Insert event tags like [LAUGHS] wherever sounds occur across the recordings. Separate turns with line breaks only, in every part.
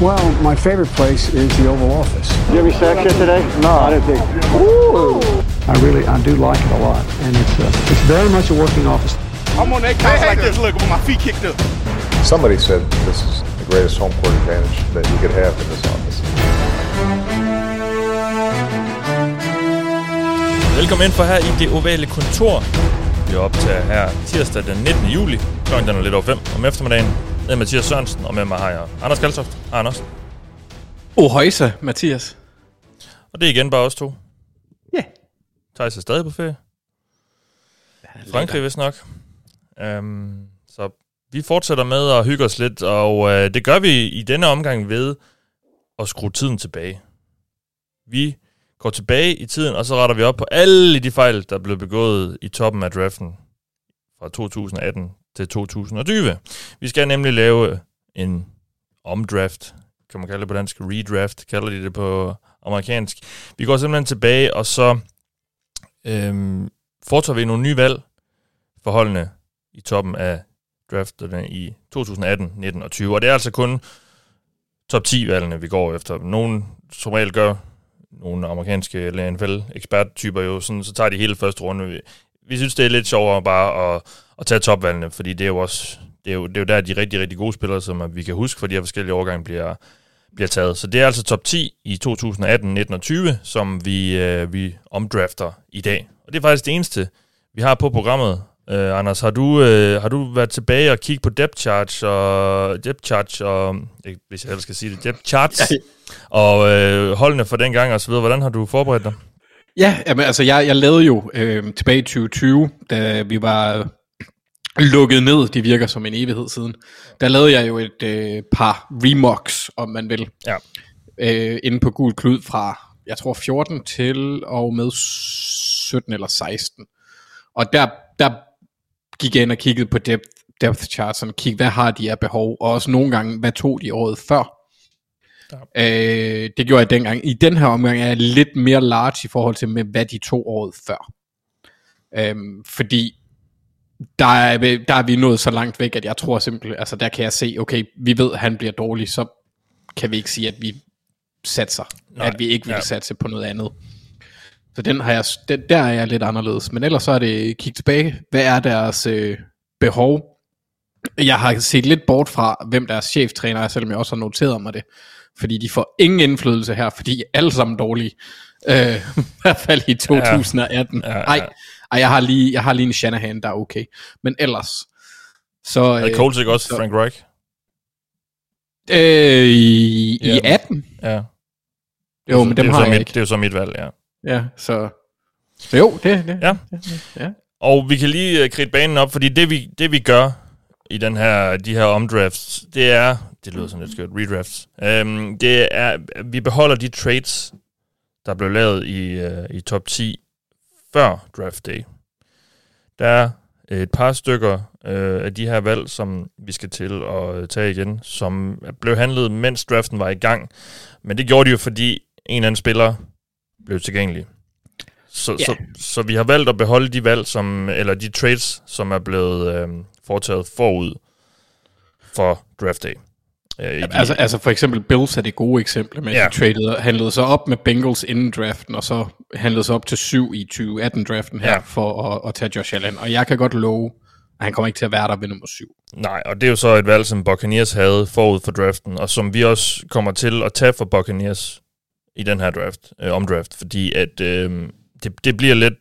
Well, my favorite place is the Oval Office.
Did you have any sex yet today?
No, I didn't think. Ooh. I really, I do like it a lot, and it's uh, it's very much a working office.
I'm on that couch like this, look, with my feet kicked up.
Somebody said this is the greatest home court advantage that you could have in this office.
Velkommen ind for her i det ovale kontor. Vi er optager her tirsdag den 19. juli. Klokken den er lidt over 5 om eftermiddagen. Jeg er Mathias Sørensen, og med mig har jeg Anders Kaltoft. Hej Anders.
Ohøjsa, Mathias.
Og det er igen bare os to.
Ja.
Thijs er stadig på ferie. Frankrig vist nok. Um, så vi fortsætter med at hygge os lidt, og uh, det gør vi i denne omgang ved at skrue tiden tilbage. Vi går tilbage i tiden, og så retter vi op på alle de fejl, der blev begået i toppen af draften fra 2018 til 2020. Vi skal nemlig lave en omdraft, kan man kalde det på dansk, redraft, kalder de det på amerikansk. Vi går simpelthen tilbage, og så øhm, foretager vi nogle nye valg for holdene i toppen af drafterne i 2018, 19 og 20. Og det er altså kun top 10 valgene, vi går efter. Nogle som regel gør nogle amerikanske eller NFL-eksperttyper jo, sådan, så tager de hele første runde. Vi, vi synes, det er lidt sjovere bare at, at tage topvalgene, fordi det er jo også det er jo, det er jo der, de rigtig, rigtig gode spillere, som vi kan huske, for de her forskellige årgange bliver, bliver taget. Så det er altså top 10 i 2018, 19 og 20, som vi, øh, vi omdrafter i dag. Og det er faktisk det eneste, vi har på programmet. Øh, Anders, har du, øh, har du været tilbage og kigget på depth charts og depth charts og hvis jeg ellers skal sige det, depth charts og øh, holdene for den gang og så videre. Hvordan har du forberedt dig?
Ja, jamen, altså jeg, jeg lavede jo øh, tilbage i 2020, da vi var lukket ned, det virker som en evighed siden, der lavede jeg jo et øh, par remocks, om man vil,
Ja.
øh, inde på Gul Klud fra, jeg tror 14 til og med 17 eller 16. Og der, der gik jeg ind og kiggede på depth, depth charts, og kiggede, hvad har de af behov, og også nogle gange, hvad tog de året før. Øh, det gjorde jeg dengang. I den her omgang er jeg lidt mere large i forhold til, med hvad de to året før. Øhm, fordi der er, der er vi nået så langt væk, at jeg tror simpelthen, altså der kan jeg se, okay, vi ved, at han bliver dårlig, så kan vi ikke sige, at vi satser.
Nej,
at vi ikke vil
ja.
ja. satse på noget andet. Så den har jeg, den, der er jeg lidt anderledes. Men ellers så er det kig tilbage. Hvad er deres øh, behov? Jeg har set lidt bort fra, hvem deres cheftræner er, selvom jeg også har noteret mig det. Fordi de får ingen indflydelse her, fordi de er alle sammen dårlige. Øh, [LAUGHS] I hvert fald i 2018.
Ja, ja.
Ej, ej jeg, har lige, jeg har lige en Shanahan, der er okay. Men ellers... Så,
Er
øh,
Colts ikke også
så-
Frank Reich?
øh, i, i
Ja.
18?
Ja.
Jo, men
det er
dem
jo
har
så
jeg
mit,
ikke.
Det er jo så mit valg, ja.
Ja, så... Så jo, det, det.
Ja.
ja.
Og vi kan lige uh, kridte banen op, fordi det vi, det vi gør i den her, de her omdrafts, det er, det lyder sådan lidt skørt, redrafts, um, det er, vi beholder de trades, der blev lavet i, uh, i top 10 før draft day. Der er et par stykker uh, af de her valg, som vi skal til at øh, tage igen, som blev handlet, mens draften var i gang. Men det gjorde de jo, fordi en eller anden spiller blev tilgængelig. Så,
Ja.
så, så vi har valgt at beholde de valg, som, eller de trades, som er blevet øh, foretaget forud for draft day. Øh, de-
Altså, altså for eksempel Bills er det gode eksempel med, at
Ja.
de traded, handlede sig op med Bengals inden draften, og så handlede sig op til 7 i 2018-draften her,
Ja.
ja. for at, at tage Josh Allen. Og jeg kan godt love, at han kommer ikke til at være der ved nummer 7.
Nej, og det er jo så et valg, som Buccaneers havde forud for draften, og som vi også kommer til at tage for Buccaneers i den her draft, øh, omdraft, fordi at øh, det, det bliver lidt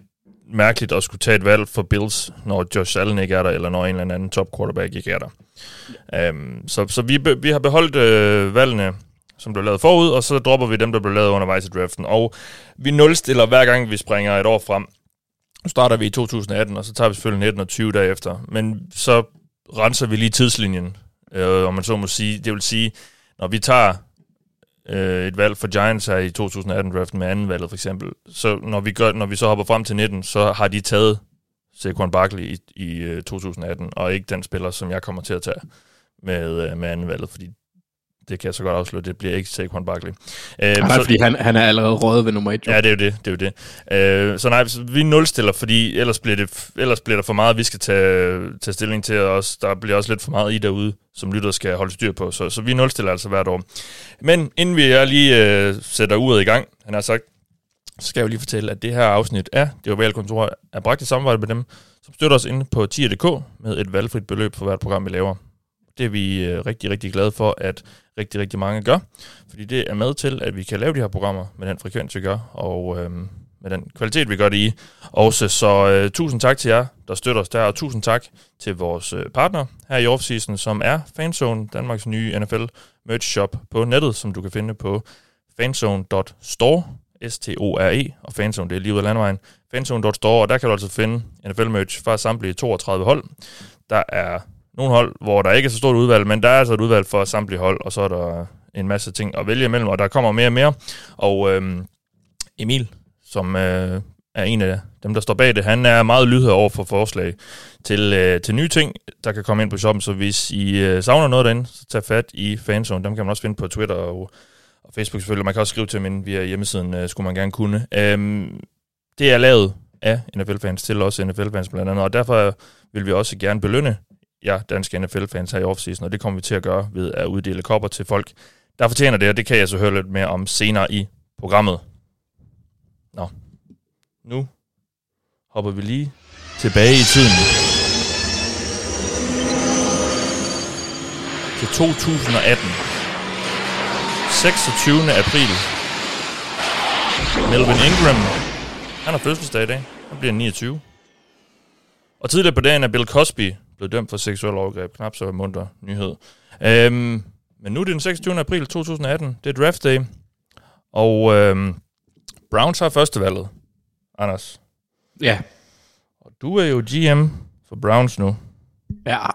mærkeligt at skulle tage et valg for Bills, når Josh Allen ikke er der, eller når en eller anden top quarterback ikke er der. Um, så så vi, vi har beholdt øh, valgene, som blev lavet forud, og så dropper vi dem, der blev lavet undervejs i draften. Og vi nulstiller hver gang, vi springer et år frem. Nu starter vi i 2018, og så tager vi selvfølgelig 19 og 20 derefter. Men så renser vi lige tidslinjen, øh, om man så må sige. Det vil sige, når vi tager øh, et valg for Giants her i 2018-draften med anden valget for eksempel, så når vi, gør, når vi så hopper frem til 19, så har de taget Saquon Barkley i, i øh, 2018, og ikke den spiller, som jeg kommer til at tage med, øh, med anden valget, fordi det kan jeg så godt afsløre, det bliver ikke Saquon Barkley.
Øh, nej, så, fordi han, han er allerede røget ved nummer 1.
Jo. Ja, det er jo det. det, er jo det. Øh, så nej, så vi nulstiller, fordi ellers bliver, det, ellers bliver der for meget, vi skal tage, tage stilling til, og også, der bliver også lidt for meget i derude, som lytter skal holde styr på. Så, så vi nulstiller altså hvert år. Men inden vi er lige øh, sætter uret i gang, han har sagt, så skal jeg jo lige fortælle, at det her afsnit af Det Ovale Kontor er bragt i samarbejde med dem, som støtter os inde på tier.dk med et valgfrit beløb for hvert program, vi laver. Det er vi øh, rigtig, rigtig glade for, at rigtig, rigtig mange gør, fordi det er med til, at vi kan lave de her programmer med den frekvens, vi gør, og øh, med den kvalitet, vi gør det i. Også så øh, tusind tak til jer, der støtter os der, og tusind tak til vores øh, partner her i offseason, som er Fanzone, Danmarks nye NFL merch shop på nettet, som du kan finde på fanzone.store, S-T-O-R-E, og Fanzone, det er lige ud af landvejen, fanzone.store, og der kan du altså finde NFL-merch fra samtlige 32 hold. Der er nogle hold, hvor der ikke er så stort udvalg, men der er altså et udvalg for samtlige hold, og så er der en masse ting at vælge imellem, og der kommer mere og mere. Og øhm, Emil, som øh, er en af dem, der står bag det, han er meget lydhør over for forslag til, øh, til nye ting, der kan komme ind på shoppen, så hvis I øh, savner noget derinde, så tag fat i fanzone. Dem kan man også finde på Twitter og, og Facebook selvfølgelig. Man kan også skrive til dem via hjemmesiden, øh, skulle man gerne kunne. Øhm, det er lavet af NFL-fans til også NFL-fans blandt andet, og derfor vil vi også gerne belønne jer danske NFL-fans her i offseason, og det kommer vi til at gøre ved at uddele kopper til folk, der fortjener det, og det kan jeg så høre lidt mere om senere i programmet. Nå, nu hopper vi lige tilbage i tiden. Til 2018. 26. april. Melvin Ingram, han har fødselsdag i dag. Han bliver 29. Og tidligere på dagen er Bill Cosby blevet dømt for seksuel overgreb. Knap så munter nyhed. Øhm, men nu er det den 26. april 2018. Det er draft day. Og øhm, Browns har førstevalget. Anders.
Ja.
Og du er jo GM for Browns nu.
Ja.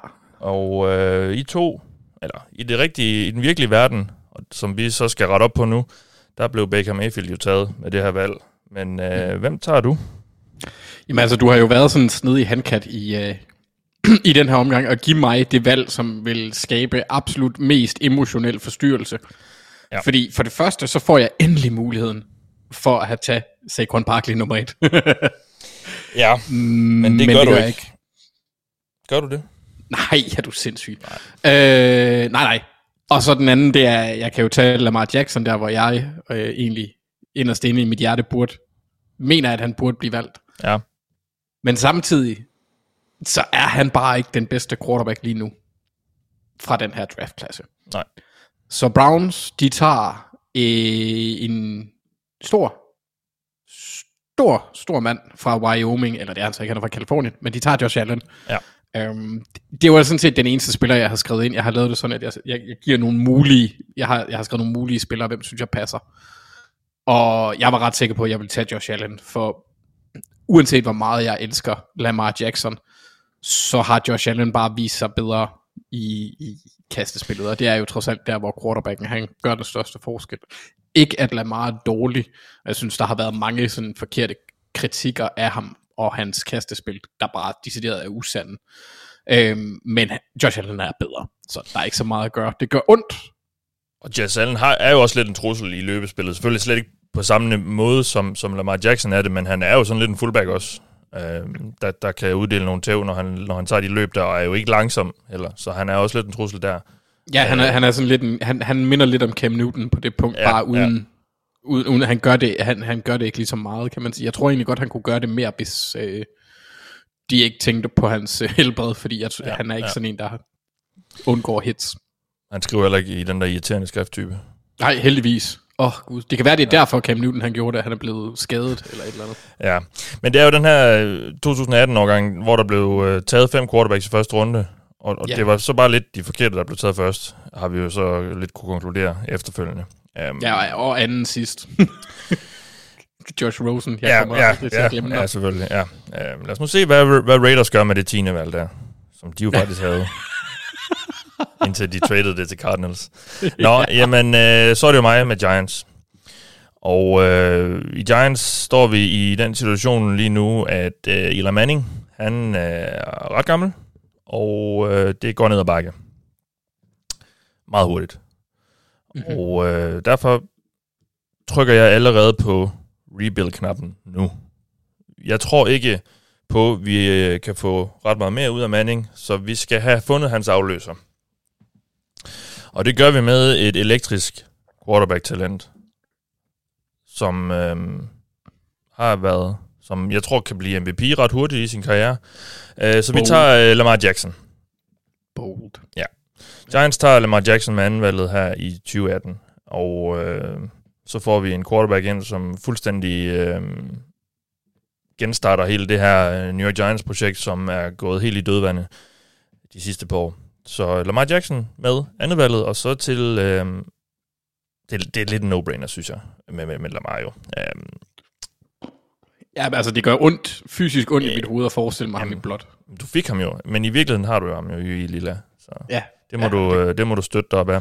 Og øh, I to, eller i det rigtige, i den virkelige verden, og som vi så skal rette op på nu, der blev Baker Mayfield jo taget med det her valg. Men øh, hvem tager du?
Jamen altså, du har jo været sådan en snedig handkat i, øh, [CLEARS THROAT] i den her omgang at give mig det valg, som vil skabe absolut mest emotionel forstyrrelse. Ja. Fordi for det første, så får jeg endelig muligheden for at have taget Saquon Barkley nummer et. [LAUGHS]
ja, men det men gør det du ikke. ikke. Gør du det?
Nej, er du sindssyg. Nej. Øh, nej, nej. Og så den anden, det er, jeg kan jo tage Lamar Jackson, der hvor jeg øh, egentlig inderst inde i mit hjerte burde, mener, at han burde blive valgt.
Ja.
Men samtidig, så er han bare ikke den bedste quarterback lige nu fra den her draftklasse.
Nej.
Så Browns, de tager øh, en stor, stor, stor mand fra Wyoming, eller det er han så ikke, han er fra Kalifornien, men de tager Josh Allen.
Ja.
Um, det var sådan set den eneste spiller, jeg har skrevet ind. Jeg har lavet det sådan, at jeg, jeg, jeg giver nogle mulige, jeg har, jeg har skrevet nogle mulige spillere, hvem synes jeg passer. Og jeg var ret sikker på, at jeg ville tage Josh Allen, for uanset hvor meget jeg elsker Lamar Jackson, så har Josh Allen bare vist sig bedre i, i kastespillet, og det er jo trods alt der, hvor quarterbacken han gør den største forskel. Ikke at Lamar er dårlig, jeg synes, der har været mange sådan forkerte kritikker af ham og hans kastespil, der bare decideret er usande. Øhm, men Josh Allen er bedre, så der er ikke så meget at gøre. Det gør ondt.
Og Josh Allen har, er jo også lidt en trussel i løbespillet. Selvfølgelig slet ikke på samme måde, som, som Lamar Jackson er det, men han er jo sådan lidt en fullback også øh, der, der kan uddele nogle tæv, når han, når han tager de løb der, og er jo ikke langsom heller, så han er også lidt en trussel der.
Ja, han er, han er sådan lidt en, han, han minder lidt om Cam Newton på det punkt, ja, bare uden, ja. uden, uden han, gør det, han, han gør det ikke lige så meget, kan man sige. Jeg tror egentlig godt, han kunne gøre det mere, hvis øh, de ikke tænkte på hans øh, helbred, fordi jeg, ja, han er ikke ja. sådan en, der undgår hits.
Han skriver heller ikke i den der irriterende skrifttype.
Nej, heldigvis. Åh oh, gud, det kan være, det er derfor Cam Newton han gjorde det, at han er blevet skadet eller et eller andet.
Ja, men det er jo den her 2018-årgang, hvor der blev uh, taget fem quarterbacks i første runde, og, og ja. det var så bare lidt de forkerte, der blev taget først, har vi jo så lidt kunne konkludere efterfølgende.
Um, ja, og anden sidst. [LAUGHS] Josh Rosen, jeg
ja,
kommer
ja, til ja, at glemme Ja, selvfølgelig, ja. Uh, lad os nu se, hvad, hvad Raiders gør med det tiende valg der, som de jo [LAUGHS] faktisk havde. [LAUGHS] indtil de traded det til Cardinals. [LAUGHS] Nå, jamen, øh, så er det jo mig med Giants. Og øh, i Giants står vi i den situation lige nu, at øh, Eli Manning, han er ret gammel, og øh, det går ned ad bakke. Meget hurtigt. Mm-hmm. Og øh, derfor trykker jeg allerede på rebuild-knappen nu. Jeg tror ikke på, at vi øh, kan få ret meget mere ud af Manning, så vi skal have fundet hans afløser. Og det gør vi med et elektrisk quarterback-talent, som øh, har været, som jeg tror kan blive MVP ret hurtigt i sin karriere. Øh, så vi
Bold.
tager øh, Lamar Jackson.
Bold.
Giants tager Lamar Jackson med anvalget her i 2018, og øh, så får vi en quarterback ind, som fuldstændig øh, genstarter hele det her øh, New York Giants-projekt, som er gået helt i dødvande de sidste par år. Så Lamar Jackson med anvalget, og så til... Øh, det, det er lidt en no-brainer, synes jeg, med, med, med Lamar jo. Um,
Ja, men altså, det gør ondt, fysisk ondt i
Ja.
mit hoved at forestille mig ham i
Jamen.
blåt.
du fik ham jo, men i virkeligheden har du jo ham jo i lilla. Så
Ja.
det må,
Ja,
du, øh, det må du støtte dig op af.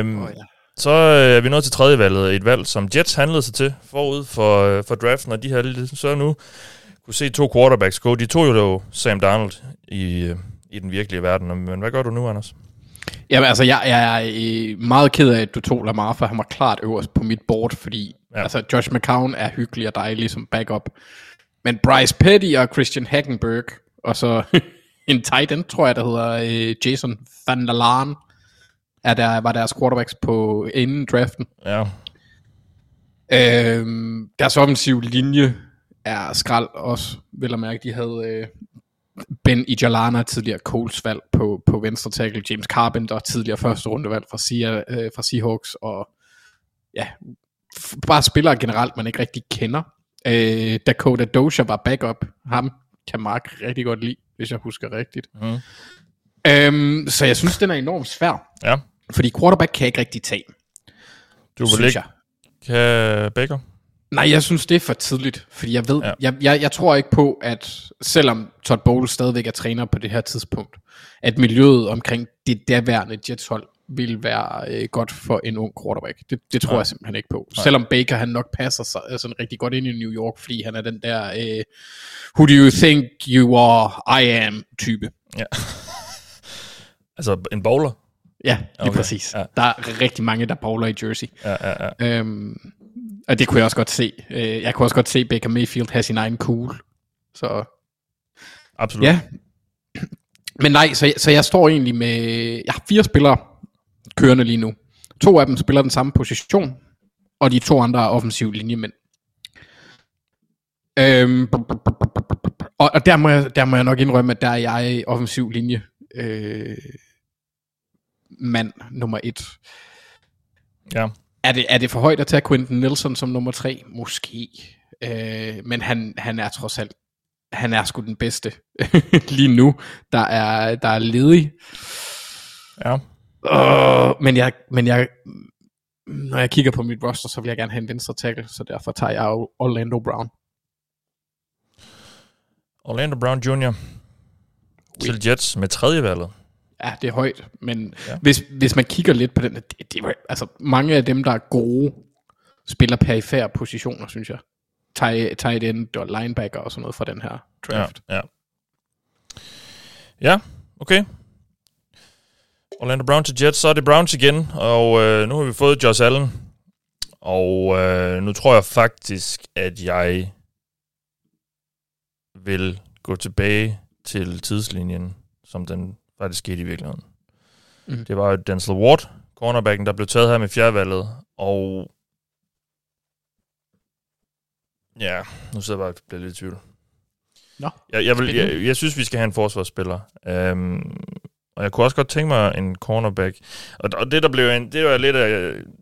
Um,
Åh, ja.
Så øh, er vi nået til tredje valget. Et valg, som Jets handlede sig til forud for, øh, for draften, og de har lige så nu kunne se to quarterbacks gå. De tog jo Sam Darnold i, øh, i den virkelige verden. Men hvad gør du nu, Anders?
Jamen altså, jeg, jeg er øh, meget ked af, at du tog Lamar, for han var klart øverst på mit board, fordi
Ja.
altså, Josh McCown er hyggelig og dejlig som backup. Men Bryce Petty og Christian Hackenberg, og så [LAUGHS] en tight end, tror jeg, der hedder øh, Jason Van der Laan, er der, var deres quarterbacks på inden draften.
Ja,
Øhm, deres offensiv linje er skrald også, vil jeg mærke. De havde øh, Ben Ijalana, tidligere Coles valg på, på venstre tackle, James Carpenter, tidligere første rundevalg fra, Sia, øh, fra Seahawks, og ja, bare spillere generelt, man ikke rigtig kender. Øh, Dakota Dozier var backup. Ham kan Mark rigtig godt lide, hvis jeg husker rigtigt.
Mm.
Øhm, så jeg synes, den er enormt svær,
ja.
fordi quarterback kan jeg ikke rigtig tage,
Du vil ikke kan Baker?
Nej, jeg synes, det er for tidligt, fordi jeg ved,
Ja.
jeg, jeg, jeg tror ikke på, at selvom Todd Bowles stadigvæk er træner på det her tidspunkt, at miljøet omkring det derværende Jets-hold vil være øh, godt for en ung quarterback. Det, det tror
Nej.
jeg simpelthen ikke på. Nej. Selvom Baker han nok passer sig sådan rigtig godt ind i New York, fordi han er den der, øh, who do you think you are, I am type.
Ja. [LAUGHS] altså en bowler?
Ja, lige
Okay,
præcis.
Ja.
Der er rigtig mange, der bowler i jersey.
Ja, ja, ja.
Øhm, og det kunne jeg også godt se. Øh, jeg kunne også godt se Baker Mayfield have sin egen cool. Så
Absolut.
ja. Men nej, så, så jeg står egentlig med... Jeg har fire spillere kørende lige nu. To af dem spiller den samme position, og de to andre er offensive linjemænd. Øhm, og, og der, må jeg, der må jeg nok indrømme, at der er jeg offensiv linje øh, mand nummer et.
ja.
Er det, er det for højt at tage Quentin Nelson som nummer tre? Måske. Øh, men han, han er trods alt, han er sgu den bedste [LAUGHS] lige nu, der er, der er ledig.
Ja.
Uh, men jeg, men jeg, når jeg kigger på mit roster, så vil jeg gerne have en venstre tackle, så derfor tager jeg Orlando Brown.
Orlando Brown Jr. til Jets med tredje valget.
Ja, det er højt, men
Ja.
hvis, hvis man kigger lidt på den, det, det, altså mange af dem, der er gode, spiller perifære positioner, synes jeg. Tight, tight end og linebacker og sådan noget fra den her draft.
Ja, ja. Ja, okay. Orlando Brown til Jets, så er det Browns igen, og øh, nu har vi fået Josh Allen. Og øh, nu tror jeg faktisk, at jeg vil gå tilbage til tidslinjen, som den faktisk skete i virkeligheden. Mm. Det var jo Denzel Ward, cornerbacken, der blev taget her med fjerdevalget, og ja, nu sidder jeg bare og bliver lidt i tvivl.
Nå,
Jeg, jeg, vil, jeg, jeg synes, vi skal have en forsvarsspiller. Um, og jeg kunne også godt tænke mig en cornerback. Og, og det, der blev en, det, der er lidt uh,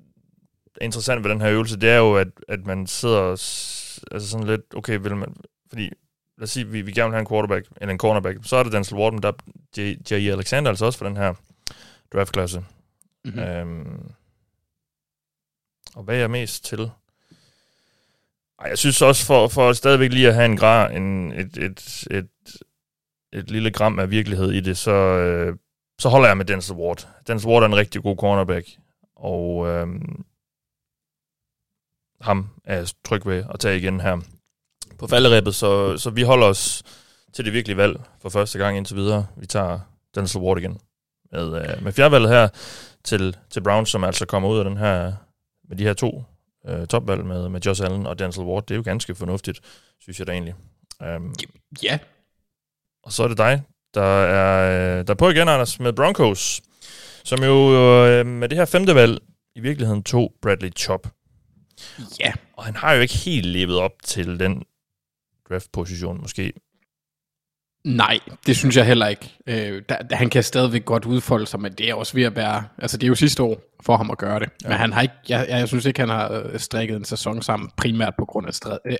interessant ved den her øvelse, det er jo, at, at man sidder og altså sådan lidt, okay, vil man, fordi lad os sige, vi, vi gerne vil have en quarterback, eller en cornerback, så er det Denzel Ward, men der er J- J.E. Alexander altså også for den her draftklasse.
Mhm.
Mm. Um, og hvad er jeg mest til? Ej, jeg synes også, for, for stadigvæk lige at have en gra, en, et, et, et, et lille gram af virkelighed i det, så, øh, så holder jeg med Denzel Ward. Denzel Ward er en rigtig god cornerback, og øh, ham er jeg tryg ved at tage igen her på falderæbet, så, så vi holder os til det virkelige valg for første gang indtil videre. Vi tager Denzel Ward igen med, øh, med fjerdevalget her til, til Browns, som altså kommer ud af den her, med de her to øh, topvalg med, med Josh Allen og Denzel Ward. Det er jo ganske fornuftigt, synes jeg da egentlig. Um,
Ja,
og så er det dig, der er, øh, der er på igen, Anders, med Broncos, som jo øh, med det her femte valg i virkeligheden tog Bradley Chop.
ja.
Og han har jo ikke helt levet op til den draft-position, måske.
Nej, det synes jeg heller ikke. Øh, der, han kan stadigvæk godt udfolde sig, men det er også ved at være... Altså, det er jo sidste år for ham at gøre det. Ja. Men han har ikke, jeg, jeg synes ikke, han har øh, strikket en sæson sammen, primært på grund af stræd, øh,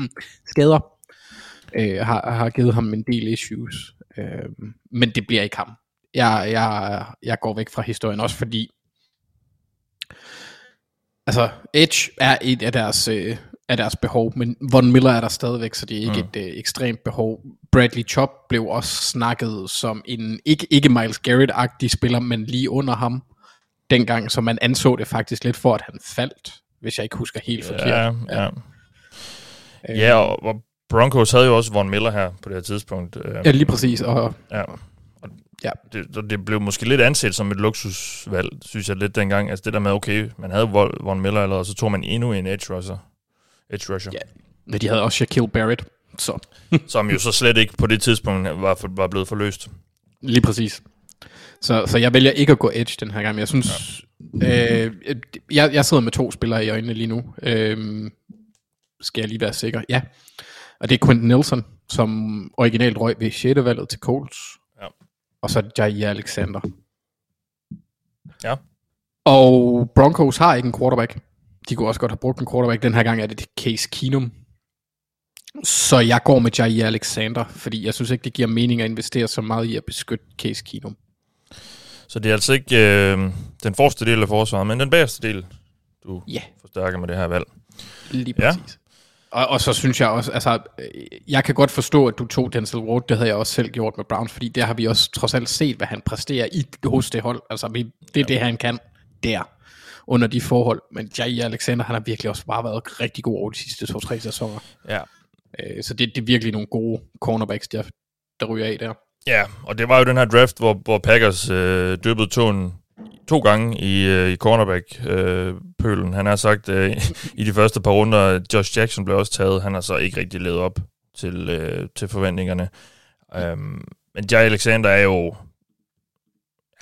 [CLEARS THROAT] skader. Øh, har, har givet ham en del issues. Øh, men det bliver ikke ham. Jeg, jeg, jeg går væk fra historien, også fordi... Altså, Edge er et af deres, øh, af deres behov, men Von Miller er der stadigvæk, så det er ikke mm. et øh, ekstremt behov. Bradley Chop blev også snakket som en, ikke, ikke Miles Garrett-agtig spiller, men lige under ham, dengang, så man anså det faktisk lidt for, at han faldt, hvis jeg ikke husker helt forkert.
Ja, ja. Ja, og, og Broncos havde jo også Von Miller her på det her tidspunkt. Øh,
Ja, lige præcis, og
ja.
ja,
Det, og det blev måske lidt anset som et luksusvalg, synes jeg lidt dengang. Altså det der med, okay, man havde Von Miller allerede, og så tog man endnu en edge rusher. Edge rusher.
Ja. men de havde også Shaquille Barrett, så [LAUGHS]
som jo så slet ikke på det tidspunkt var, for, var blevet forløst.
Lige præcis. Så, så jeg vælger ikke at gå edge den her gang. men Jeg synes, ja. øh, jeg, jeg sidder med to spillere i øjnene lige nu. Øh, skal jeg lige være sikker? Ja. Og det er Quentin Nelson, som originalt røg ved 6. valget til Colts.
Ja.
Og så Jair Alexander.
Ja.
Og Broncos har ikke en quarterback. De kunne også godt have brugt en quarterback. Den her gang er det Case Keenum. Så jeg går med Jair Alexander, fordi jeg synes ikke, det giver mening at investere så meget i at beskytte Case Keenum.
Så det er altså ikke øh, den forreste del af forsvaret, men den bagerste del, du
Ja.
forstærker med det her valg.
Lige præcis. Ja. Og, og så synes jeg også, altså, øh, jeg kan godt forstå, at du tog Denzel Ward, det havde jeg også selv gjort med Browns, fordi der har vi også trods alt set, hvad han præsterer i, hos det hold. Altså, det er ja. det, han kan der, under de forhold. Men Jair Alexander, han har virkelig også bare været rigtig god over de sidste to-tre sæsoner.
Ja.
Øh, Så det, det er virkelig nogle gode cornerbacks, der, der ryger af der.
Ja, og det var jo den her draft, hvor, hvor Packers øh, dyppede tåen to gange i, øh, i cornerback-pølen. han har sagt øh, i de første par runder, Josh Jackson blev også taget. Han har så ikke rigtig levet op til, øh, til forventningerne. Um, men Jai Alexander er jo...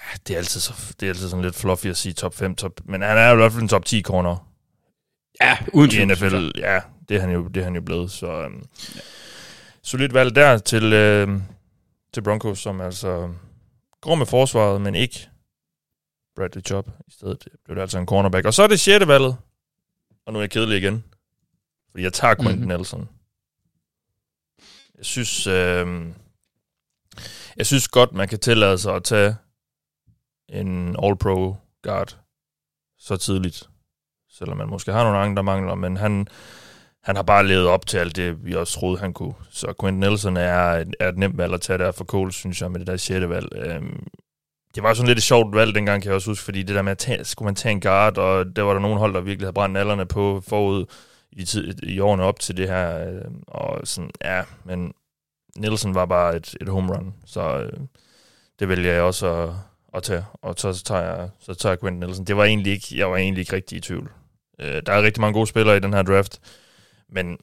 ja, Det er, altid så, det er altid sådan lidt fluffy at sige top 5, top, men han er jo i hvert fald en top 10 corner
Ja, uden
i
tvivl,
NFL.
synes jeg.
Ja, det er han jo, det er han jo blevet. Så um, solidt valg der til, øh, til Broncos, som altså går med forsvaret, men ikke Bradley Chubb. I stedet blev det altså en cornerback. Og så er det sjette valget. Og nu er jeg kedelig igen. Fordi jeg tager Quentin
Mhm.
mm-hmm. Nelson. Jeg synes, øh, jeg synes godt, man kan tillade sig at tage en All-Pro guard så tidligt. Selvom man måske har nogle andre, der mangler, men han, han har bare levet op til alt det, vi også troede, han kunne. Så Quentin Nelson er, et- er et nemt valg at tage der for Cole, synes jeg, med det der sjette valg. Øhm, det var sådan lidt et sjovt valg dengang, kan jeg også huske, fordi det der med, at tage, skulle man tage en guard, og der var der nogen hold, der virkelig havde brændt nallerne på forud i, tid, i årene op til det her. Øh, og sådan, ja, men Nielsen var bare et, et home run, så øh, det vælger jeg også at, at tage. Og så tager jeg, så tager jeg Quentin Nelson. Det var egentlig ikke, jeg var egentlig ikke rigtig i tvivl. Øh, der er rigtig mange gode spillere i den her draft, men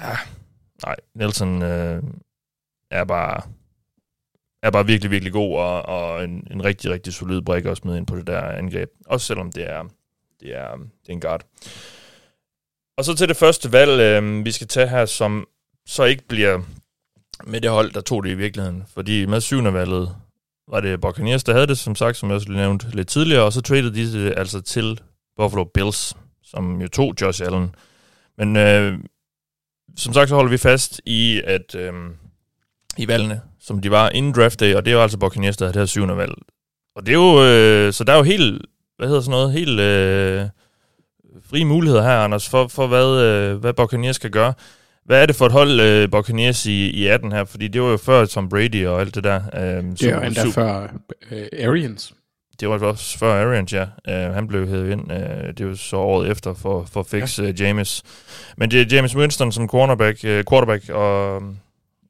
ja, nej, Nelson øh, er bare er bare virkelig, virkelig god, og, og en, en rigtig, rigtig solid brik også smide ind på det der angreb. Også selvom det er, det er, det er en guard. Og så til det første valg, øh, vi skal tage her, som så ikke bliver med det hold, der tog det i virkeligheden. Fordi med syvende valget var det Buccaneers, der havde det, som sagt, som jeg også lige nævnt lidt tidligere, og så traded de det altså til Buffalo Bills, som jo tog Josh Allen. Men øh, som sagt, så holder vi fast i, at øh, i valgene, som de var inden draft day, og det var altså Buccaneers, der havde det her syvende valg. Og det er jo, øh, så der er jo helt, hvad hedder sådan noget, helt øh, frie muligheder her, Anders, for, for hvad, øh, hvad Buccaneers kan gøre. Hvad er det for et hold, øh, Buccaneers i, i 18 her? Fordi det var jo før Tom Brady og alt det der. Øh,
Det jo endda før uh, Arians.
det var også før Arians, ja. Uh, han blev hævet ind. Uh, det var så året efter for, for fix ja. uh, James. Men det er James Winston som cornerback, uh, quarterback og,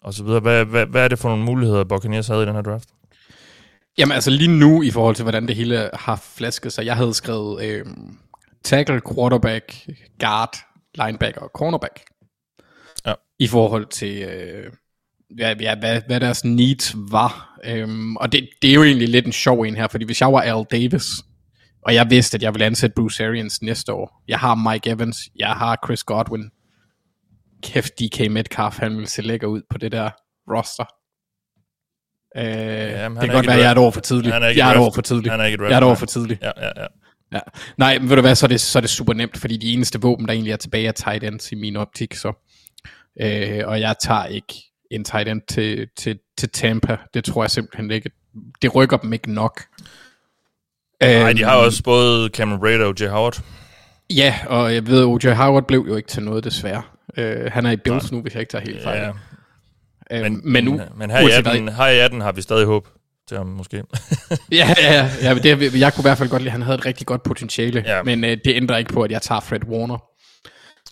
og så videre. Hvad, hvad, hvad er det for nogle muligheder, Buccaneers havde i den her draft?
Jamen altså lige nu, i forhold til hvordan det hele har flasket sig, jeg havde skrevet øh, tackle, quarterback, guard, linebacker og cornerback.
Ja.
I forhold til, øh, ja, ja, hvad, hvad deres needs var. Øhm, og det, det er jo egentlig lidt en sjov en her, fordi hvis jeg var Al Davis, og jeg vidste, at jeg ville ansætte Bruce Arians næste år, jeg har Mike Evans, jeg har Chris Godwin, kæft DK Metcalf, han vil se lækker ud på det der roster. Øh,
han
det kan godt være, at jeg er et år for tidligt.
Han er ikke
Jeg er
et
år for tidligt.
Han er ikke et
Jeg er et år for tidligt.
Ja, ja, ja.
Ja. Nej, men ved du hvad, så er, det, så er det super nemt, fordi de eneste våben, der egentlig er tilbage, er tight ends i min optik. Så. Øh, og jeg tager ikke en tight end til, til, til Tampa. Det tror jeg simpelthen ikke. Det rykker dem ikke nok.
Nej, de har
Øhm,
også både Cameron Braid og Jay Howard.
Ja, og jeg ved, O.J. Howard blev jo ikke til noget, desværre. Øh, han er i Bills nu, hvis jeg ikke tager helt fejl.
Ja,
Øh,
men,
men, nu,
men her, i
uanset hvad-
18, her i 18 har vi stadig håb til ham, måske. [LAUGHS]
Ja, ja, ja, men det, jeg kunne i hvert fald godt lide, at han havde et rigtig godt potentiale,
Ja.
men øh, det ændrer ikke på, at jeg tager Fred Warner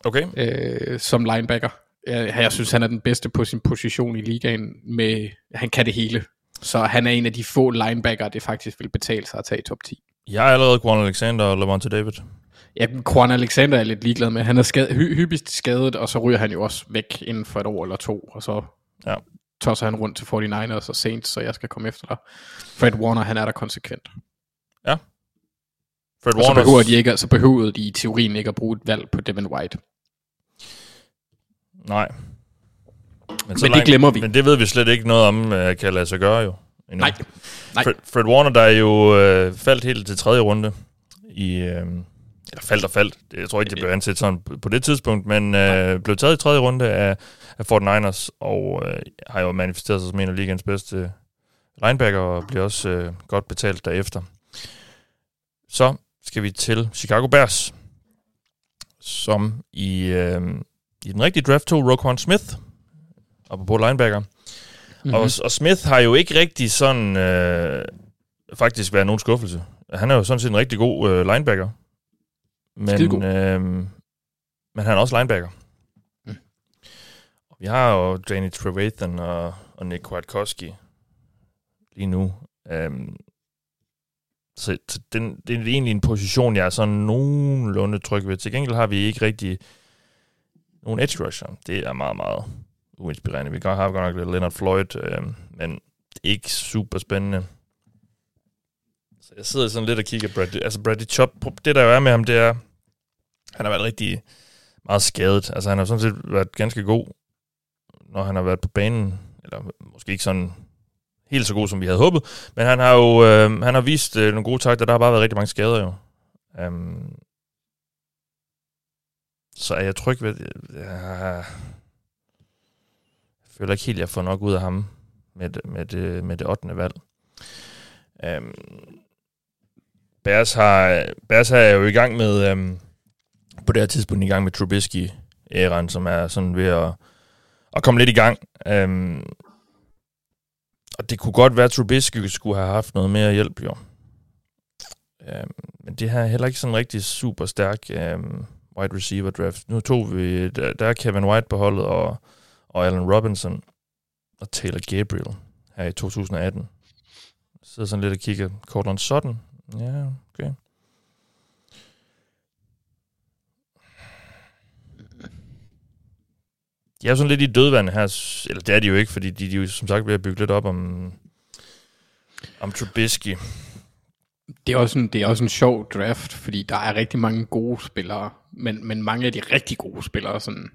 Okay.
øh, som linebacker. Jeg, jeg synes, han er den bedste på sin position i ligaen. Med, han kan det hele. Så han er en af de få linebacker, det faktisk vil betale sig at tage i top 10.
Jeg er allerede Quan Alexander og Lavonte David.
Ja, Quan Alexander er lidt ligeglad med. Han er skade, hy, hyppigst skadet, og så ryger han jo også væk inden for et år eller to, og så
Ja.
tosser han rundt til 49ers og Saints, så jeg skal komme efter dig. Fred Warner, han er der konsekvent.
Fred
Og så,
Warner.
behøver de ikke, så behøvede de i teorien ikke at bruge et valg på Devin White.
Nej. Men,
Men det glemmer vi.
Men det ved vi slet ikke noget om, uh, kan lade sig gøre jo. endnu.
Nej, nej.
Fred, Fred Warner, der er jo øh, faldt helt til tredje runde i... Øh, eller faldt og faldt. Jeg tror ikke, det blev ansat sådan på, det tidspunkt, men øh, blev taget i tredje runde af, af Fort Niners, og øh, har jo manifesteret sig som en af ligens bedste linebacker, og bliver også øh, godt betalt derefter. Så skal vi til Chicago Bears, som i, øh, i den rigtige draft tog Roquan Smith, og på linebacker. Mm-hmm. Og, og Smith har jo ikke rigtig sådan øh, faktisk været nogen skuffelse. Han er jo sådan set en rigtig god øh, linebacker. Men, øh, men han er også linebacker.
Mm.
Vi har jo Danny Trevathan og, og Nick Kwiatkowski lige nu. Øhm, så så den, det er egentlig en position, jeg er sådan nogenlunde tryg ved. Til gengæld har vi ikke rigtig nogle edge rusher. Det er meget, meget uinspirerende. Vi har godt nok lidt Leonard Floyd, øh, men ikke super spændende. Så jeg sidder sådan lidt og kigger Bradley, altså Bradley Chop, det der jo er med ham, det er, han har været rigtig meget skadet. Altså han har sådan set været ganske god, når han har været på banen, eller måske ikke sådan helt så god, som vi havde håbet, men han har jo øh, han har vist øh, nogle gode takter, der har bare været rigtig mange skader jo. Um, så er jeg tryg ved, jeg, jeg føler ikke helt, at jeg får nok ud af ham med, det- med, det, med det 8. valg. Øhm, Bears har, Bears er jo i gang med, Øhm, på det her tidspunkt i gang med Trubisky-æren, som er sådan ved at, at komme lidt i gang. Øhm, og det kunne godt være, at Trubisky skulle have haft noget mere hjælp, jo. Øhm, men det her er heller ikke sådan rigtig super stærk øhm, wide receiver draft. Nu tog vi, der, der er Kevin White på holdet, og, og Allen Robinson og Taylor Gabriel her i 2018. Så sidder sådan lidt og kigger. Cortland Sutton. Ja, okay. De er jo sådan lidt i dødvand her, eller det er de jo ikke, fordi de, de er jo som sagt ved at bygge lidt op om, om Trubisky.
Det er, også en, det er også en sjov draft, fordi der er rigtig mange gode spillere, men, men mange af de rigtig gode spillere, sådan,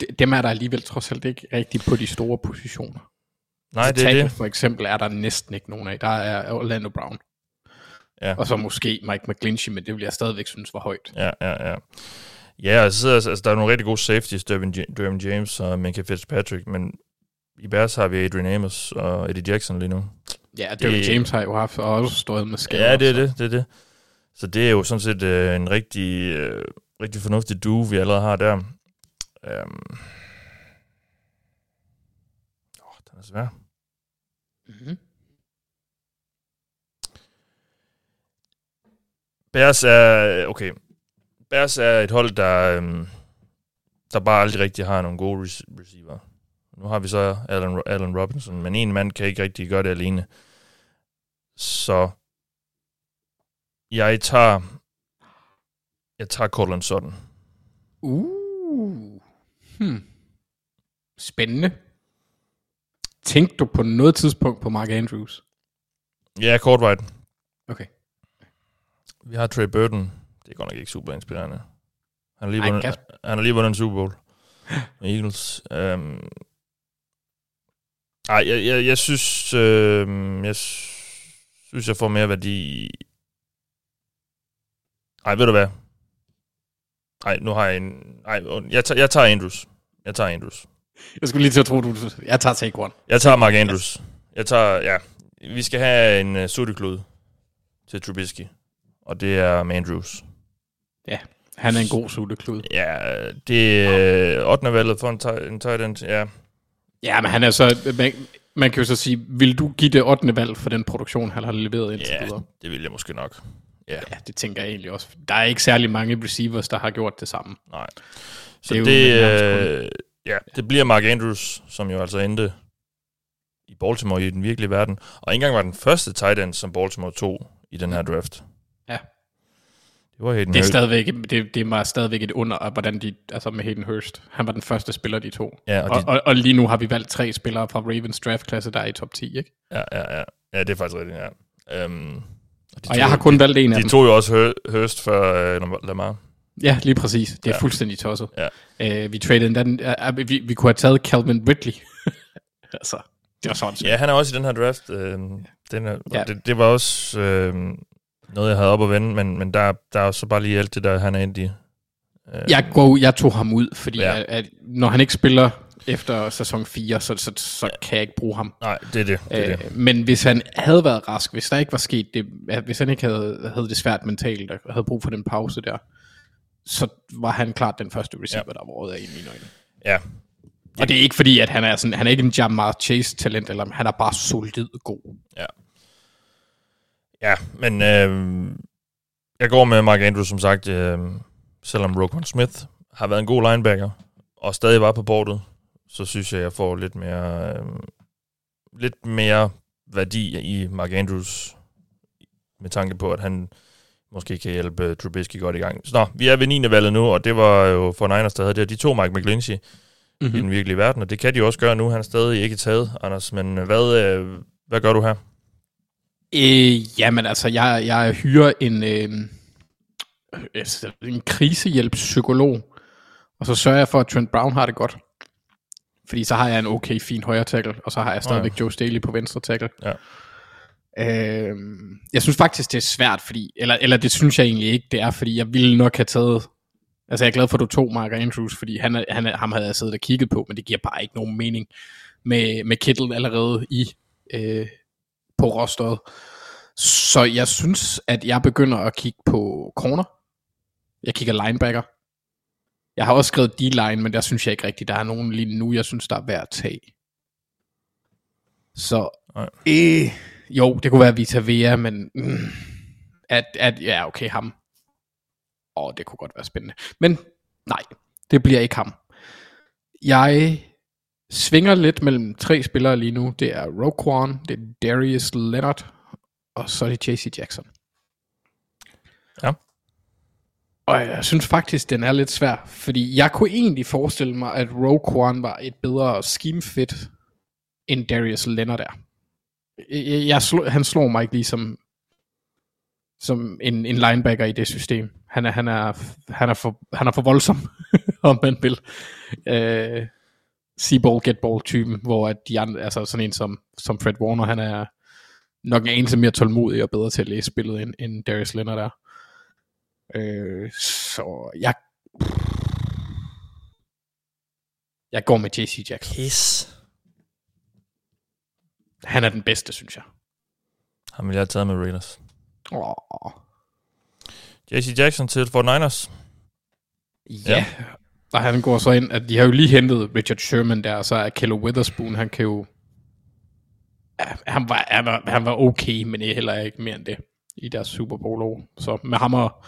de- dem er der alligevel trods alt ikke rigtig på de store positioner.
Nej,
Så
det er det.
for eksempel er der næsten ikke nogen af. Der er Orlando Brown.
Ja.
Og så måske Mike McGlinchey, men det vil jeg stadigvæk synes var højt.
Ja, ja, ja. Ja, og så sidder, altså, der er nogle rigtig gode safeties, Dervin James og Minka Fitzpatrick, men i Bears har vi Adrian Amos og Eddie Jackson lige nu.
Ja, Derwin
Det-
James har jo haft og også stået med skader.
Ja, det er det, det er det. Så det er jo sådan set øh, en rigtig, øh, rigtig fornuftig duo, vi allerede har der. Øhm. Oh, den er svær.
Mhm.
Bears er, okay, Bears er et hold, der, øhm, der bare aldrig rigtig har nogle gode rec- receiver. Nu har vi så Allen, Allen Robinson, men en mand kan ikke rigtig gøre det alene. Så jeg tager jeg tager Cortland Sutton.
Uh. Hmm. Spændende. Tænkte du på noget tidspunkt på Mark Andrews?
Ja, kortvejt.
Okay.
Vi har Trey Burton. Det er godt nok ikke super inspirerende. Han har lige vundet, han har lige vundet en Super Bowl [GASPS] Eagles. Um, ej, jeg, jeg, jeg synes, øh, jeg synes, jeg får mere værdi. Ej, ved du hvad? Ej, nu har jeg en... Ej, jeg, tager, jeg tager Andrews. Jeg tager Andrews.
Jeg skulle lige til at tro, du... Jeg tager take one.
Jeg tager Mark Andrews. Jeg tager, ja. Vi skal have en uh, sutteklud til Trubisky. Og det er med Andrews.
Ja, han er en god sulteklud.
Ja, det er 8. valget for en, en tight end. Ja.
Ja, men han er så... Man, kan jo så sige, vil du give det 8. valg for den produktion, han har leveret indtil
ja,
videre?
det vil jeg måske nok. Ja,
Ja, det tænker jeg egentlig også. Der er ikke særlig mange receivers, der har gjort det samme.
nej. Så
Det er
det, øh, ja, det bliver Mark Andrews, som jo altså endte i Baltimore i den virkelige verden. Og ikke engang var den første tight end, som Baltimore tog i den her draft.
Ja.
Det var Hayden
Det er
Hurst.
stadigvæk, det, det var stadigvæk et under, hvordan de, altså med Hayden Hurst. Han var den første spiller, de to.
Ja, og
og,
de-
og, og, lige nu har vi valgt tre spillere fra Ravens draftklasse, der er i top 10, ikke?
Ja, ja, ja. Ja, det er faktisk rigtigt, ja. Um, de
Og jeg har kun valgt en af
De
dem.
tog jo også Hur- Hurst for uh, Lamar.
Ja, lige præcis. Det er
Ja.
fuldstændig tosset.
Ja.
Uh, vi traded den, uh, vi, vi kunne have taget Calvin Ridley. [LAUGHS] altså, det var sådan.
Ja, han er også i den her draft. Øh, den er. Ja. det, det var også øh, noget, jeg havde op at vende, men, men der, der er så bare lige alt det, der han er endt i. Øh,
Jeg, går, jeg tog ham ud, fordi
Ja.
ja. at, at, når han ikke spiller efter sæson 4, så, så, så kan jeg ikke bruge ham.
Nej, det er det. det, er det.
Øh, men hvis han havde været rask, hvis der ikke var sket det, hvis han ikke havde, havde det svært mentalt og havde brug for den pause der, så var han klart den første receiver, ja. der var af i mine øjne.
Ja,
Og det er ikke fordi, at han er, sådan, han er ikke en Jamar Chase-talent, eller han er bare solid god.
ja men øh, jeg går med Mark Andrews, som sagt, øh, selvom Roquan Smith har været en god linebacker, og stadig var på bordet, så synes jeg, jeg får lidt mere, øh, lidt mere værdi i Mark Andrews, med tanke på, at han måske kan hjælpe Trubisky godt i gang. Så nå, vi er ved 9. valget nu, og det var jo for Niners, der havde det. De to Mike McGlinchey mm-hmm. i den virkelige verden, og det kan de også gøre nu. Han er stadig ikke taget, Anders, men hvad, øh, hvad gør du her?
Øh, jamen altså, jeg, jeg hyrer en, øh, altså, en krisehjælpspsykolog, og så sørger jeg for, at Trent Brown har det godt. Fordi så har jeg en okay, fin højre tackle, og så har jeg stadigvæk
ja.
Joe Staley på venstre tackle.
Ja.
Øh, jeg synes faktisk, det er svært, fordi, eller, eller det synes jeg egentlig ikke, det er, fordi jeg ville nok have taget, altså jeg er glad for, at du tog Mark Andrews, fordi han, han, ham havde jeg siddet og kigget på, men det giver bare ikke nogen mening med, med Kittle allerede i, øh, på rosteret. Så jeg synes, at jeg begynder at kigge på corner. Jeg kigger linebacker. Jeg har også skrevet D-line, men der synes jeg ikke rigtigt, der er nogen lige nu, jeg synes, der er værd at tage. Så, øh, jo, det kunne være Vita Vea, men mm, at, at, ja, okay, ham. Åh, det kunne godt være spændende. Men nej, det bliver ikke ham. Jeg svinger lidt mellem tre spillere lige nu. Det er Roquan, det er Darius Leonard, og så er det JC Jackson.
Ja.
Og jeg synes faktisk, den er lidt svær, fordi jeg kunne egentlig forestille mig, at Roquan var et bedre scheme fit, end Darius Leonard er. Jeg, jeg slå, han slår mig ikke lige som, som en, en linebacker i det system. Han er, han er, han er, for, han er for voldsom, [LAUGHS] om man vil. Øh, see-ball, get-ball typen, hvor at de andre, altså sådan en som, som Fred Warner, han er nok en anelse mere tålmodig og bedre til at læse spillet, end, end Darius Leonard er. Øh, så jeg jeg går med JC Jackson.
Kiss.
Han er den bedste, synes jeg.
Ham vil jeg have taget med Raiders.
Åh,
JC Jackson til Fort Niners.
ja. ja. Og han går så ind, at de har jo lige hentet Richard Sherman der, og så er Kelly Witherspoon, han kan jo... Ja, han, var, han, var, han var okay, men jeg heller ikke mere end det i deres Super Bowl år. Så med ham og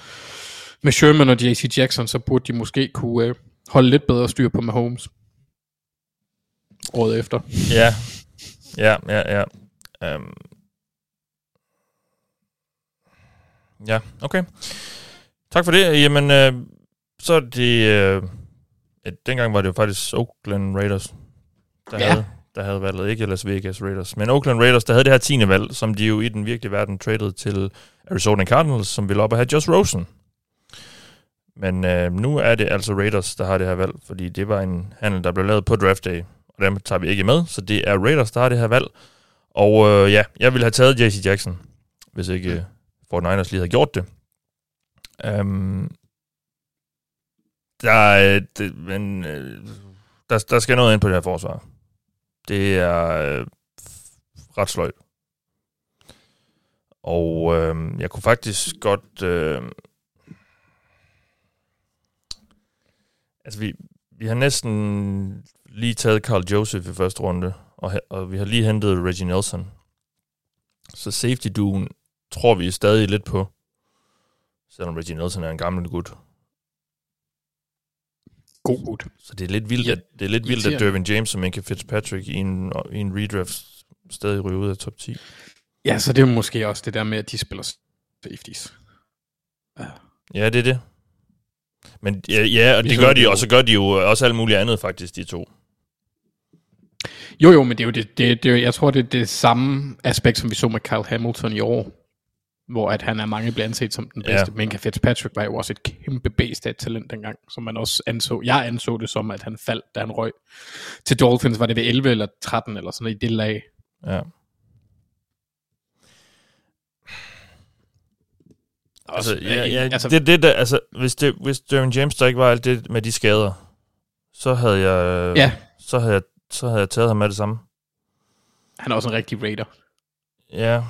med Sherman og JC Jackson, så burde de måske kunne øh, holde lidt bedre styr på Mahomes året efter.
Ja. Ja, ja, ja. Um, Ja, okay. Tak for det. Jamen, øh, så er det... Øh, ja, dengang var det jo faktisk Oakland Raiders, der,
Ja.
havde, der havde valget. Ikke Las Vegas Raiders. Men Oakland Raiders, der havde det her tiende valg, som de jo i den virkelige verden traded til Arizona Cardinals, som ville op og have Josh Rosen. Men øh, nu er det altså Raiders, der har det her valg, fordi det var en handel, der blev lavet på draft day, og dem tager vi ikke med, så det er Raiders, der har det her valg. Og øh, ja, jeg ville have taget JC Jackson, hvis ikke øh, 49ers lige havde gjort det. Um, der, øh, det, men, øh, der, der skal noget ind på det her forsvar. Det er øh, ret sløjt. Og øh, jeg kunne faktisk godt... Øh, altså, vi, vi har næsten lige taget Carl Joseph i første runde, og, og vi har lige hentet Reggie Nelson. Så safety-duen tror vi stadig lidt på, selvom Reggie Nelson er en gammel gut.
God gut.
Så det er lidt vildt,
Ja,
at, det er lidt vildt, at. Dervin James og Minka Fitzpatrick i en, i en redraft stadig ryger ud af top 10.
Ja, så det er måske også det der med, at de spiller safeties.
Ja, det er det. Men ja, ja og det gør de, og så gør de jo også alt muligt andet faktisk, de to.
Jo, jo, men det er jo det, det, det, jeg tror, det er det samme aspekt, som vi så med Kyle Hamilton i år, hvor at han er mange bliver anset som den bedste. Ja. Minka Fitzpatrick var jo også et kæmpe bæst af talent dengang, som man også anså. Jeg anså det som, at han faldt, da han røg. Til Dolphins var det ved 11 eller 13 eller sådan noget i det lag.
Ja. Altså,
Også,
ja, ja,
altså-
altså, det, det der, altså, hvis, det, hvis Dervin James der ikke var alt det med de skader, så havde jeg,
Ja.
så havde jeg, så havde jeg taget ham med det samme.
Han er også en rigtig raider.
Ja.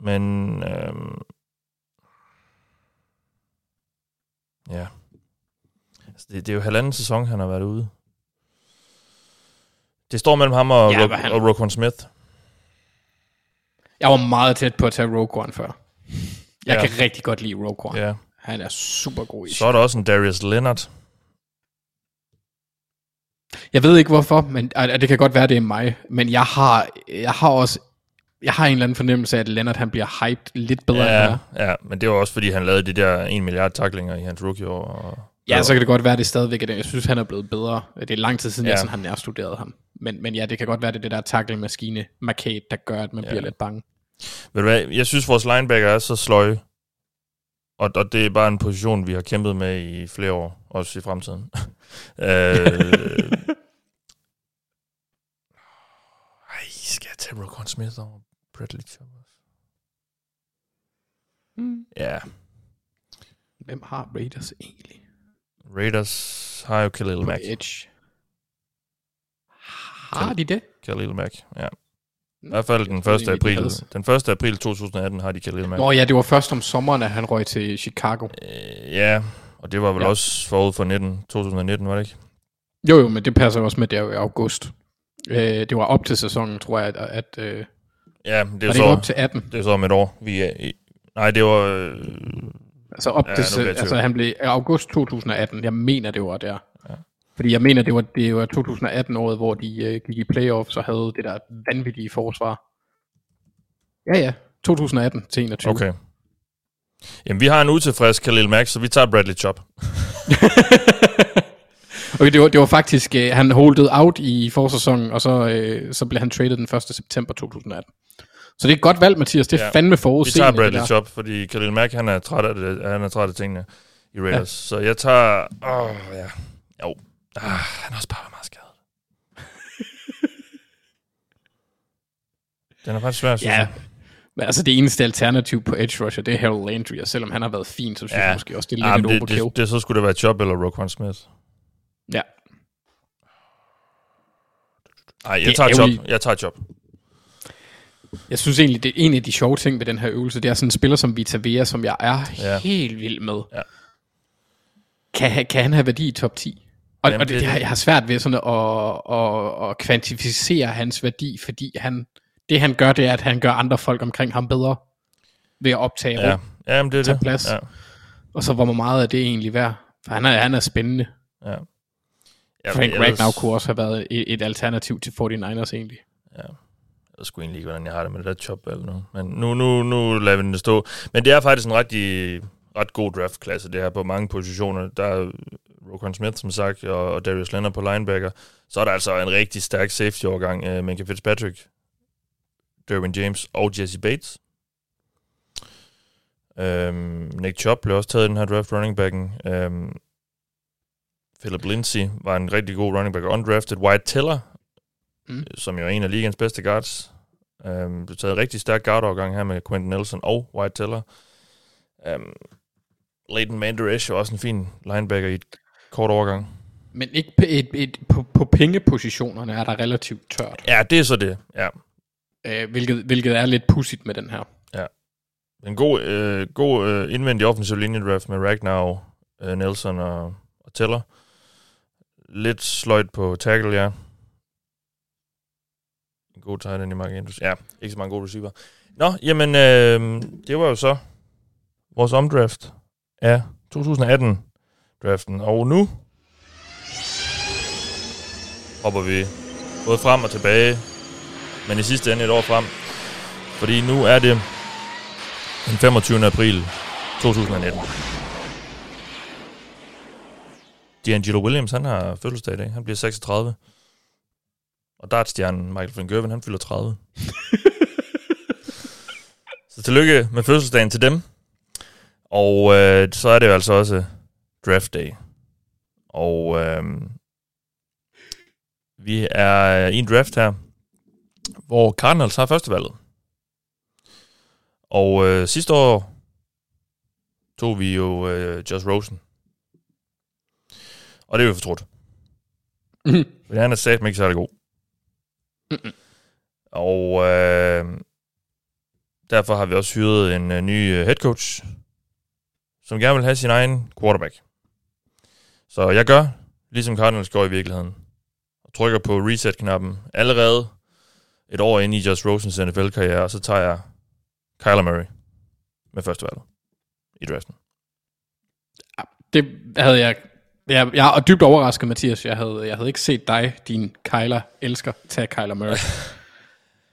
Men, øhm, ja. Altså, det, det er jo halvanden sæson, han har været ude. Det står mellem ham og,
Ja, men han-
og Roquan Smith.
Jeg var meget tæt på at tage Rogue One før. Jeg
Ja.
kan rigtig godt lide Rogue One. Ja.
Ja.
Han er super god i
Så er der også en Darius Leonard.
Jeg ved ikke hvorfor, men og det kan godt være, det er mig, men jeg har, jeg har også jeg har en eller anden fornemmelse af, at Leonard han bliver hyped lidt bedre, ja. end han
Ja, men det var også, fordi han lavede de der 1 milliard taklinger i hans rookie-år. Og
Ja, så kan det godt være, at det stadigvæk er det. Jeg synes, han er blevet bedre. Det er lang tid siden, ja. Jeg sådan har nærstuderet ham. Men, men ja, det kan godt være, det er det der tackle-maskine, markat, der gør, at man ja. bliver lidt bange.
Ved du hvad, jeg synes, vores linebacker er så sløje. Og, og det er bare en position, vi har kæmpet med i flere år, også i fremtiden. [LAUGHS] øh, [LAUGHS] ej, skal jeg tage Roquan Smith over Bradley Chubb også?
Mm.
Ja,
Hvem har Raiders egentlig?
Raiders har jo Khalil Mack.
Edge. Har de det?
Khalil Mack, ja. I hvert fald den 1.
troede egentlig, de
april. Den 1. april 2018 har de Khalil Mack.
Nå ja, det var først om sommeren, at han røg til Chicago.
Øh, ja, og det var vel
Ja.
ja. også forud for 19, 2019, var det ikke?
Jo, jo, men det passer også med, det er jo i august. Øh, det var op til sæsonen, tror jeg, at, at øh,
Ja, det er
var det
så,
ikke op til 18?
det er så om et år. Vi er i, nej, det var... Øh,
Altså op
Ja,
til, altså han blev august 2018. Jeg mener, det var der.
Ja.
Fordi jeg mener, det var, det var 2018-året, hvor de øh, gik i playoffs og havde det der vanvittige forsvar. Ja, ja. 2018 til 21.
okay. Jamen, vi har en utilfreds Khalil Mack, så vi tager Bradley Chop. [LAUGHS]
okay, det var, det var faktisk, øh, han holdede out i forsæsonen, og så, øh, så blev han traded den 1. september 2018. Så det er et godt valg, Mathias. Det er
Ja.
ja. fandme
Vi
forudseende.
tager
det
Bradley. Chop, fordi Khalil Mack, han er træt af, det, han er træt af tingene i Raiders. Ja. Så jeg tager... Åh, ja. Jo. Ah, han er også bare meget skadet. Den er faktisk svær, synes
Ja,
jeg.
men altså det eneste alternativ på edge rusher, det er Harold Landry, og selvom han har været fin, så synes
Ja.
jeg måske også, det er
Ah,
lidt et
det,
overkill.
det, det, så skulle det være Chop eller Roquan Smith.
Ja.
Nej, jeg
Det
tager
er
Chop. Jeg tager Chop.
Jeg synes egentlig, det er en af de sjove ting ved den her øvelse, det er sådan en spiller som Vita Vea, som jeg er
Ja.
helt vild med.
Ja.
Kan, kan han have værdi i top 10? Og,
Jamen,
og det,
det-
jeg har svært ved sådan at, at, at kvantificere hans værdi, fordi han, det han gør, det er, at han gør andre folk omkring ham bedre ved at optage
Ja,
rum.
ja men det er det.
plads.
Ja.
Og så hvor meget er det egentlig værd? For han er, han er spændende.
Ja. Ja,
Frank Ragnar kunne også have været et, et alternativ til 49ers egentlig.
Ja. Jeg ved sgu egentlig ikke, hvordan jeg har det med det der chop eller noget. Men nu, nu, nu lader vi den stå. Men det er faktisk en rigtig, ret god draftklasse, det her på mange positioner. Der er Rokon Smith, som sagt, og, og Darius Leonard på linebacker. Så er der altså en rigtig stærk safety-overgang. Uh, Minka Fitzpatrick, Derwin James og Jesse Bates. Um, Nick Chubb blev også taget i den her draft running backen. Um, Philip Lindsay var en rigtig god running back undrafted. Wyatt Teller, mm. som jo er en af ligens bedste guards, um, blev taget en rigtig stærk guard-overgang her med Quentin Nelson og Wyatt Teller. Um, Leighton Manderish er også en fin linebacker i et kort overgang.
Men ikke på, et, et, på, på pengepositionerne er der relativt tørt.
Ja, det er så det, ja.
Øh, hvilket, hvilket er lidt pudsigt med den her.
Ja. En god, øh, god øh, indvendig offensiv linjedraft med Ragnar, øh, Nelson og, og Teller. Lidt sløjt på tackle, ja. En god tight end i Mark Andrews. Ja, ikke så mange gode receiver. Nå, jamen, øh, det var jo så vores omdraft af 2018-draften. Og nu hopper vi både frem og tilbage, men i sidste ende et år frem. Fordi nu er det den 25. april 2019. D'Angelo Williams, han har fødselsdag i dag. Han bliver 36. Og dartstjernen Michael van Gerwen, han fylder 30. [LAUGHS] så tillykke med fødselsdagen til dem. Og øh, så er det jo altså også draft day. Og øh, vi er i en draft her, hvor Cardinals har førstevalget. Og øh, sidste år tog vi jo øh, Josh Rosen. Og det er jo fortrudt. [LAUGHS] Men han er sagt ikke særlig god.
Mhm.
Og øh, derfor har vi også hyret en øh, ny øh, head coach, som gerne vil have sin egen quarterback. Så jeg gør, ligesom Cardinals går i virkeligheden, og trykker på reset-knappen allerede et år inde i Josh Rosens NFL-karriere, og så tager jeg Kyler Murray med første valg i draften.
Det havde jeg... Jeg, jeg er dybt overrasket, Mathias. Jeg havde, jeg havde ikke set dig, din Kyler elsker, tage Kyler Murray. [LAUGHS]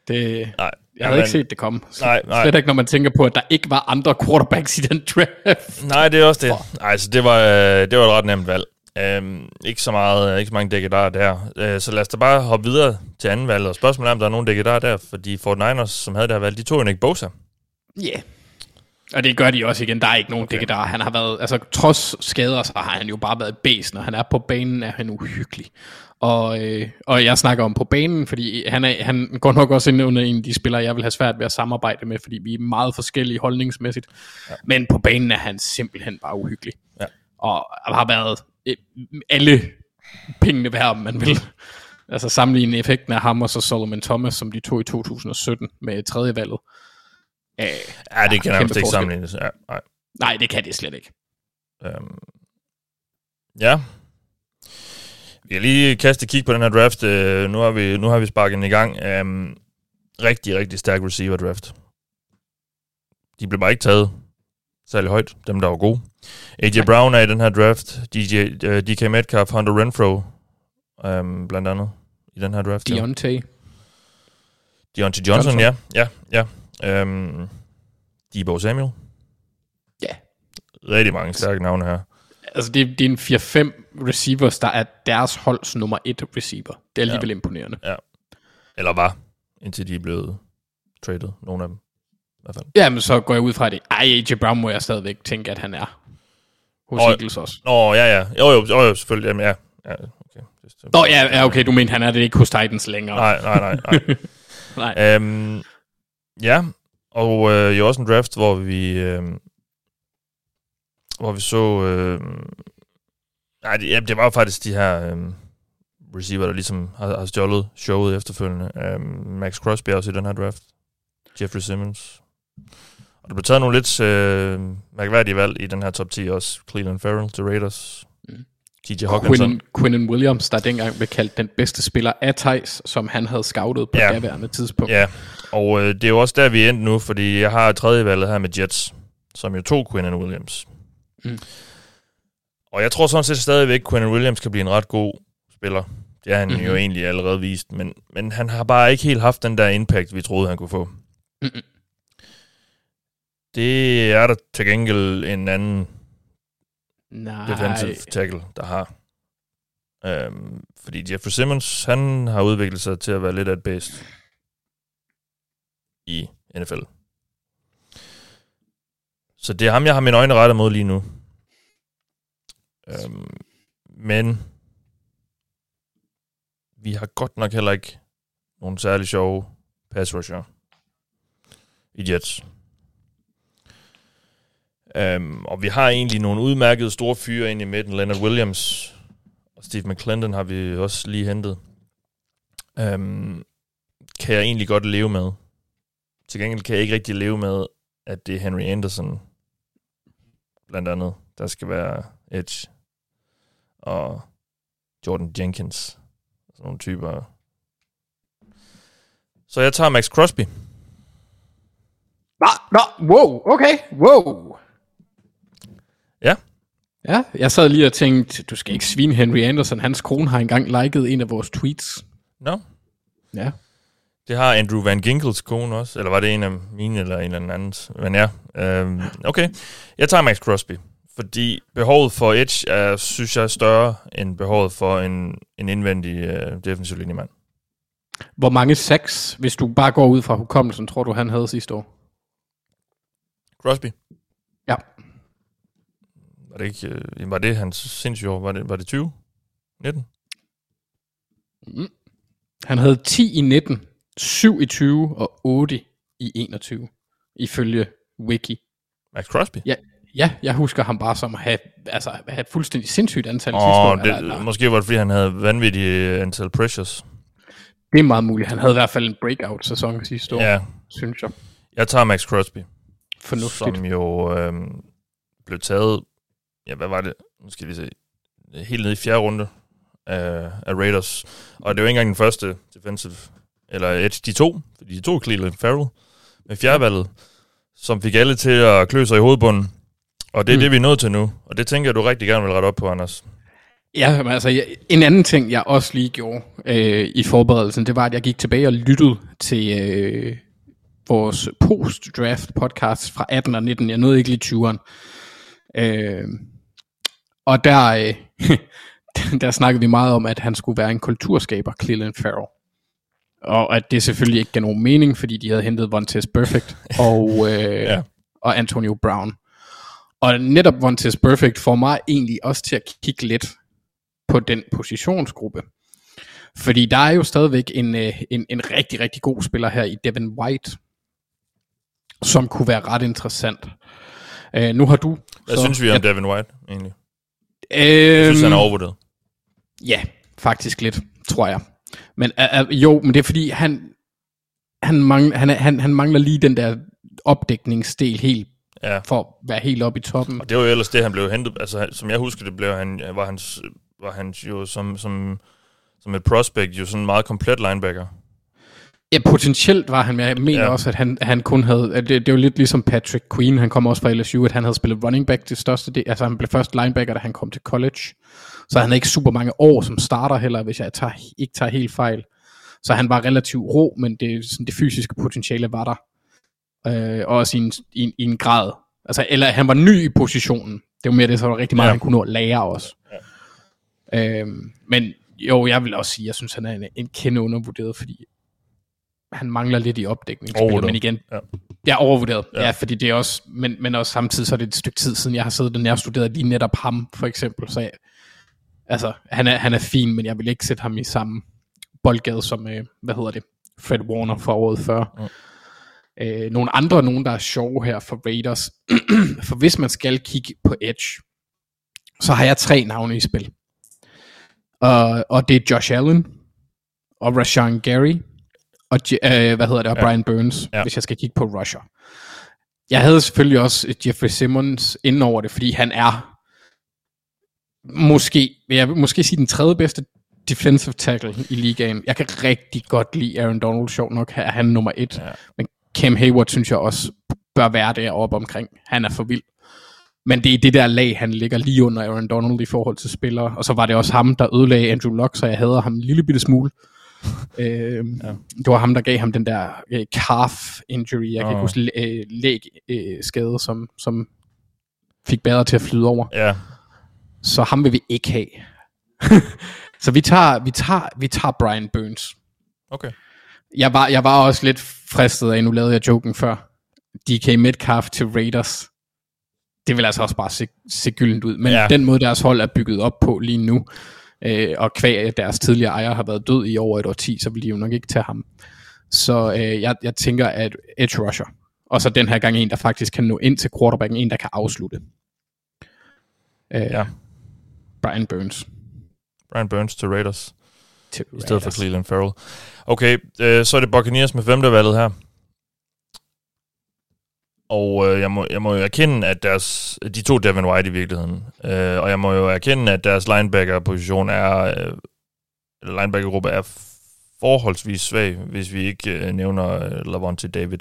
Det,
Nej,
jeg havde ikke set det komme.
Nej, nej.
Slet ikke, når man tænker på, at der ikke var andre quarterbacks i den draft.
Nej, det er også det. Nej, så det var, øh, det var et ret nemt valg. Um, ikke så meget, ikke så mange dækkedarer der. Uh, så lad os da bare hoppe videre til anden valg. Og spørgsmålet er, om der er nogen dækkedarer der, fordi Fort Niners, som havde det her valg, de tog jo Nick Bosa.
Ja. Yeah. Og det gør de også igen. Der er ikke nogen okay. der. Han har været, altså trods skader, så har han jo bare været bæs. Når han er på banen, er han uhyggelig. Og, øh, og jeg snakker om på banen, fordi han, er, han går nok også ind under en af de spillere, jeg vil have svært ved at samarbejde med, fordi vi er meget forskellige holdningsmæssigt. Ja. Men på banen er han simpelthen bare uhyggelig.
Ja.
Og har været øh, alle pengene værd, om man vil. Altså sammenligne effekten af ham og så Solomon Thomas, som de tog i 2017 med tredje valget. Øh,
Ja, det kan
kæmpe
nærmest ikke sammenlignes. Ja, nej.
Nej, det kan det slet ikke.
Um, ja. Vi kan lige kaste et kig på den her draft. Uh, nu, har vi, nu har vi sparket den i gang. Um, rigtig, rigtig stærk receiver draft. De blev bare ikke taget særlig højt, dem der var gode. AJ
Nej.
Brown er i den her draft. DJ, uh, DK Metcalf, Hunter Renfro, um, blandt andet i den her draft. ja.
Deontay.
Deontay Johnson,
Johnson.
ja. ja, ja. Um, Debo Samuel.
Ja.
Rigtig mange stærke navne her.
Altså, det, det er en 4-5 receivers, der er deres holds nummer 1 receiver. Det er alligevel ja. imponerende.
Eller var, indtil de er blevet traded, nogle af dem. I hvert fald.
Jamen, så går jeg ud fra det. Ej, AJ Brown må jeg stadigvæk tænke, at han er. Hos
Og-
Eagles også.
Nå, ja, ja. Jo, jo, jo, jo selvfølgelig. Jamen, ja. ja okay.
Nå, ja, ja, okay, du mener, han er det ikke hos Titans længere.
Nej, nej, nej. nej. [LAUGHS]
Nej.
øhm, ja, og øh, jo også en draft, hvor vi... Øh, hvor vi så... Øh, nej, det, ja, det var jo faktisk de her øh, receiver, der ligesom har, har stjålet showet efterfølgende. Øh, Max Crosby også i den her draft. Jeffrey Simmons. Og der blev taget nogle lidt øh, mærkværdige valg i den her top 10 også. Cleveland Farrell til Raiders. TJ Hawkinson.
Quinn, Quinnen Williams, der dengang blev kaldt den bedste spiller af Thijs, som han havde scoutet på
Ja.
daværende tidspunkt.
Ja, og øh, det er jo også der, vi er nu, fordi jeg har tredje valget her med Jets, som jo tog Quinnen Williams.
Mm.
Og jeg tror sådan set stadigvæk, at Quinnen Williams kan blive en ret god spiller. Det har han mm-hmm. jo egentlig allerede vist, men, men han har bare ikke helt haft den der impact, vi troede, han kunne få. Mm-hmm. Det er der til gengæld en anden
Nej.
defensive tackle, der har. Øhm, fordi Jeffrey Simmons, han har udviklet sig til at være lidt af et bedst i NFL. Så det er ham, jeg har mine øjne rettet mod lige nu. Øhm, men vi har godt nok heller ikke nogen særlig sjove pass rusher i Jets. Um, og vi har egentlig nogle udmærkede store fyre ind i midten. Leonard Williams og Steve McClendon har vi også lige hentet. Um, kan jeg egentlig godt leve med. Til gengæld kan jeg ikke rigtig leve med, at det er Henry Anderson, blandt andet, der skal være Edge. Og Jordan Jenkins. Sådan nogle typer. Så jeg tager Max Crosby.
Nå, nå, wow, okay, wow.
Ja.
Ja, jeg sad lige og tænkte, du skal ikke svine Henry Anderson. Hans kone har engang liket en af vores tweets.
Nå. No.
Ja.
Det har Andrew Van Ginkels kone også. Eller var det en af mine eller en eller andens? Men ja, øhm, okay. Jeg tager Max Crosby. Fordi behovet for Edge er, synes jeg, er større end behovet for en, en indvendig øh, defensiv linjemand.
Hvor mange sacks, hvis du bare går ud fra hukommelsen, tror du, han havde sidste år?
Crosby? Var det ikke, øh, var det hans sindssyge år? Var det, var det 20? 19?
Mm. Han havde 10 i 19, 7 i 20 og 8 i 21, ifølge Wiki.
Max Crosby?
Ja, ja, jeg husker ham bare som at have, altså, at have fuldstændig sindssygt antal
oh,
sidste år.
Det, eller, eller. Måske var det, fordi han havde vanvittige antal pressures.
Det er meget muligt. Han havde i hvert fald en breakout-sæson sidste år,
ja.
synes jeg.
Jeg tager Max Crosby.
Fornuftigt.
Som jo øh, blev taget, ja, hvad var det? Nu skal vi se. Helt ned i fjerde runde af, af Raiders. Og det var ikke engang den første defensive, eller Edge, de to, fordi de to Cleveland Farrell med fjerdevalget, som fik alle til at klø sig i hovedbunden. Og det er mm. det, vi er nået til nu. Og det tænker jeg, du rigtig gerne vil rette op på, Anders.
Ja, men altså, en anden ting, jeg også lige gjorde øh, i forberedelsen, det var, at jeg gik tilbage og lyttede til øh, vores post-draft podcast fra 18 og 19. Jeg nåede ikke lige 20'eren. Øh, og der, øh, [LAUGHS] der snakkede vi meget om, at han skulle være en kulturskaber, Cleveland Farrell. Og at det selvfølgelig ikke gav nogen mening, fordi de havde hentet Vontaze Perfect [LAUGHS] og, øh, ja. og Antonio Brown. Og netop Vontaze Perfect får mig egentlig også til at kigge lidt på den positionsgruppe. Fordi der er jo stadigvæk en, øh, en, en rigtig, rigtig god spiller her i Devin White, som kunne være ret interessant. Uh, nu har du...
Hvad så, synes vi om ja, Devin White egentlig?
Øhm, jeg
synes, han er overvurderet.
Ja, faktisk lidt, tror jeg. Men uh, uh, jo, men det er fordi, han, han, mangler, han, han, han mangler lige den der opdækningsdel helt ja. for at være helt oppe i toppen.
Og det var jo ellers det, han blev hentet. Altså, som jeg husker det, blev han, var, hans, var han jo som, som, som et prospect jo sådan en meget komplet linebacker.
Ja, potentielt var han, men jeg mener ja. også, at han, han kun havde, det, det var lidt ligesom Patrick Queen, han kom også fra LSU, at han havde spillet running back til største del, altså han blev først linebacker, da han kom til college, så han havde ikke super mange år som starter heller, hvis jeg tager, ikke tager helt fejl. Så han var relativt rå, men det, sådan det fysiske potentiale var der. Øh, og også i en, i, i en grad. Altså, eller han var ny i positionen. Det var mere det, så var rigtig meget, ja. han kunne nå at lære også. Ja. Øh, men jo, jeg vil også sige, jeg synes, han er en, en kende undervurderet, fordi han mangler lidt i opdækning. Men igen, ja. jeg er overvurderet. Ja. ja, fordi det er også, men, men også samtidig så er det et stykke tid siden, jeg har siddet og nærstuderet lige netop ham, for eksempel. Så jeg, altså, han er, han er fin, men jeg vil ikke sætte ham i samme boldgade som, øh, hvad hedder det, Fred Warner for året før. Ja. Øh, nogle andre, nogen der er sjove her for Raiders. [CLEARS THROAT] for hvis man skal kigge på Edge, så har jeg tre navne i spil. Uh, og det er Josh Allen, og Rashawn Gary, og uh, hvad hedder det, og ja. Brian Burns, ja. hvis jeg skal kigge på Rusher. Jeg havde selvfølgelig også Jeffrey Simmons inden over det, fordi han er måske, vil jeg måske sige den tredje bedste defensive tackle i ligaen. Jeg kan rigtig godt lide Aaron Donald, sjov nok, er han nummer et. Ja. Men Cam Hayward synes jeg også bør være deroppe omkring. Han er for vild. Men det er det der lag, han ligger lige under Aaron Donald i forhold til spillere. Og så var det også ham, der ødelagde Andrew Luck, så jeg hader ham en lille bitte smule. Øh, ja. Det var ham, der gav ham den der øh, calf injury, jeg kan
Åh.
ikke huske, øh, læg øh, skade, som, som fik bedre til at flyde over.
Ja,
Så ham vil vi ikke have. [LAUGHS] så vi tager, vi, tager, vi tager Brian Burns.
okay.
Jeg var, jeg var også lidt fristet af, nu lavede jeg joken før, DK Metcalf til Raiders. Det vil altså også bare se, se gyldent ud. Men
ja.
den måde, deres hold er bygget op på lige nu, øh, og kvæg at deres tidligere ejer har været død i over et årti, så vil de jo nok ikke tage ham. Så øh, jeg, jeg tænker, at edge rusher, og så den her gang en, der faktisk kan nå ind til quarterbacken, en, der kan afslutte. Øh,
Ja.
Brian Burns.
Brian Burns til Raiders,
Til
i stedet for
Raiders.
Cleveland Farrell. Okay, øh, så er det Buccaneers med femte valget her. Og øh, jeg, må, jeg må jo erkende, at deres, de to Devin White i virkeligheden, øh, og jeg må jo erkende, at deres linebacker-position er, øh, eller linebacker-gruppe er forholdsvis svag, hvis vi ikke øh, nævner øh, Lavonte David.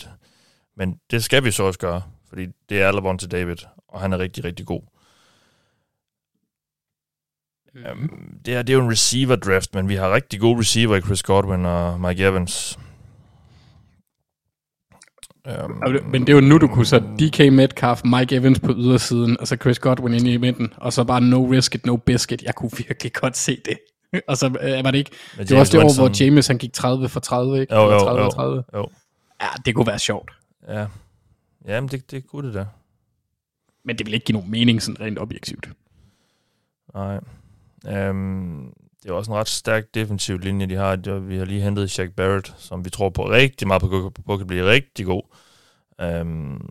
Men det skal vi så også gøre, fordi det er Lavonte David, og han er rigtig, rigtig god. Um, det, er, det er jo en receiver draft, men vi har rigtig gode receiver i Chris Godwin og Mike Evans. Um,
Men det er jo nu, du kunne så DK Metcalf, Mike Evans på ydersiden, og så Chris Godwin inde i midten, og så bare no risk it, no biscuit. Jeg kunne virkelig godt se det. [LAUGHS] og så øh, var det ikke... Det var også det år, hvor. James han gik 30 for 30, ikke?
Jo, jo,
30
jo,
for 30.
jo.
Ja, det kunne være sjovt.
Ja, ja men det, det kunne det da.
Men det vil ikke give nogen mening sådan rent objektivt.
Nej. Um, det er også en ret stærk defensiv linje, de har. Vi har lige hentet Shaq Barrett, som vi tror på rigtig meget på, på kan blive rigtig god. Um,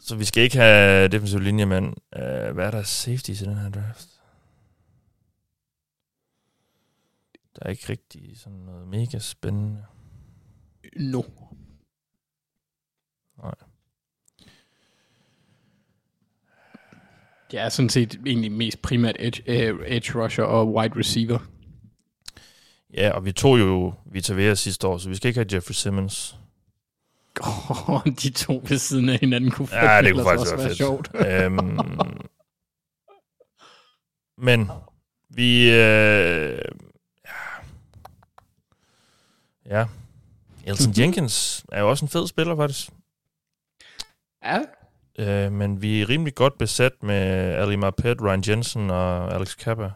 så vi skal ikke have defensiv linje, men uh, hvad er der af safeties i den her draft? Der er ikke rigtig sådan noget mega spændende.
No.
Nej.
Det er sådan set egentlig mest primært edge, uh, edge rusher og wide receiver.
Ja, og vi tog jo Vita Vea sidste år, så vi skal ikke have Jeffrey Simmons.
Oh, [LAUGHS] de to ved siden af hinanden kunne
Ja, det kunne faktisk
også
være fedt.
sjovt. [LAUGHS]
øhm, men vi... Øh, ja. Elton Jenkins er jo også en fed spiller, faktisk.
Ja,
Øh, men vi er rimelig godt besat med Ali Marpet, Ryan Jensen og Alex Kappa.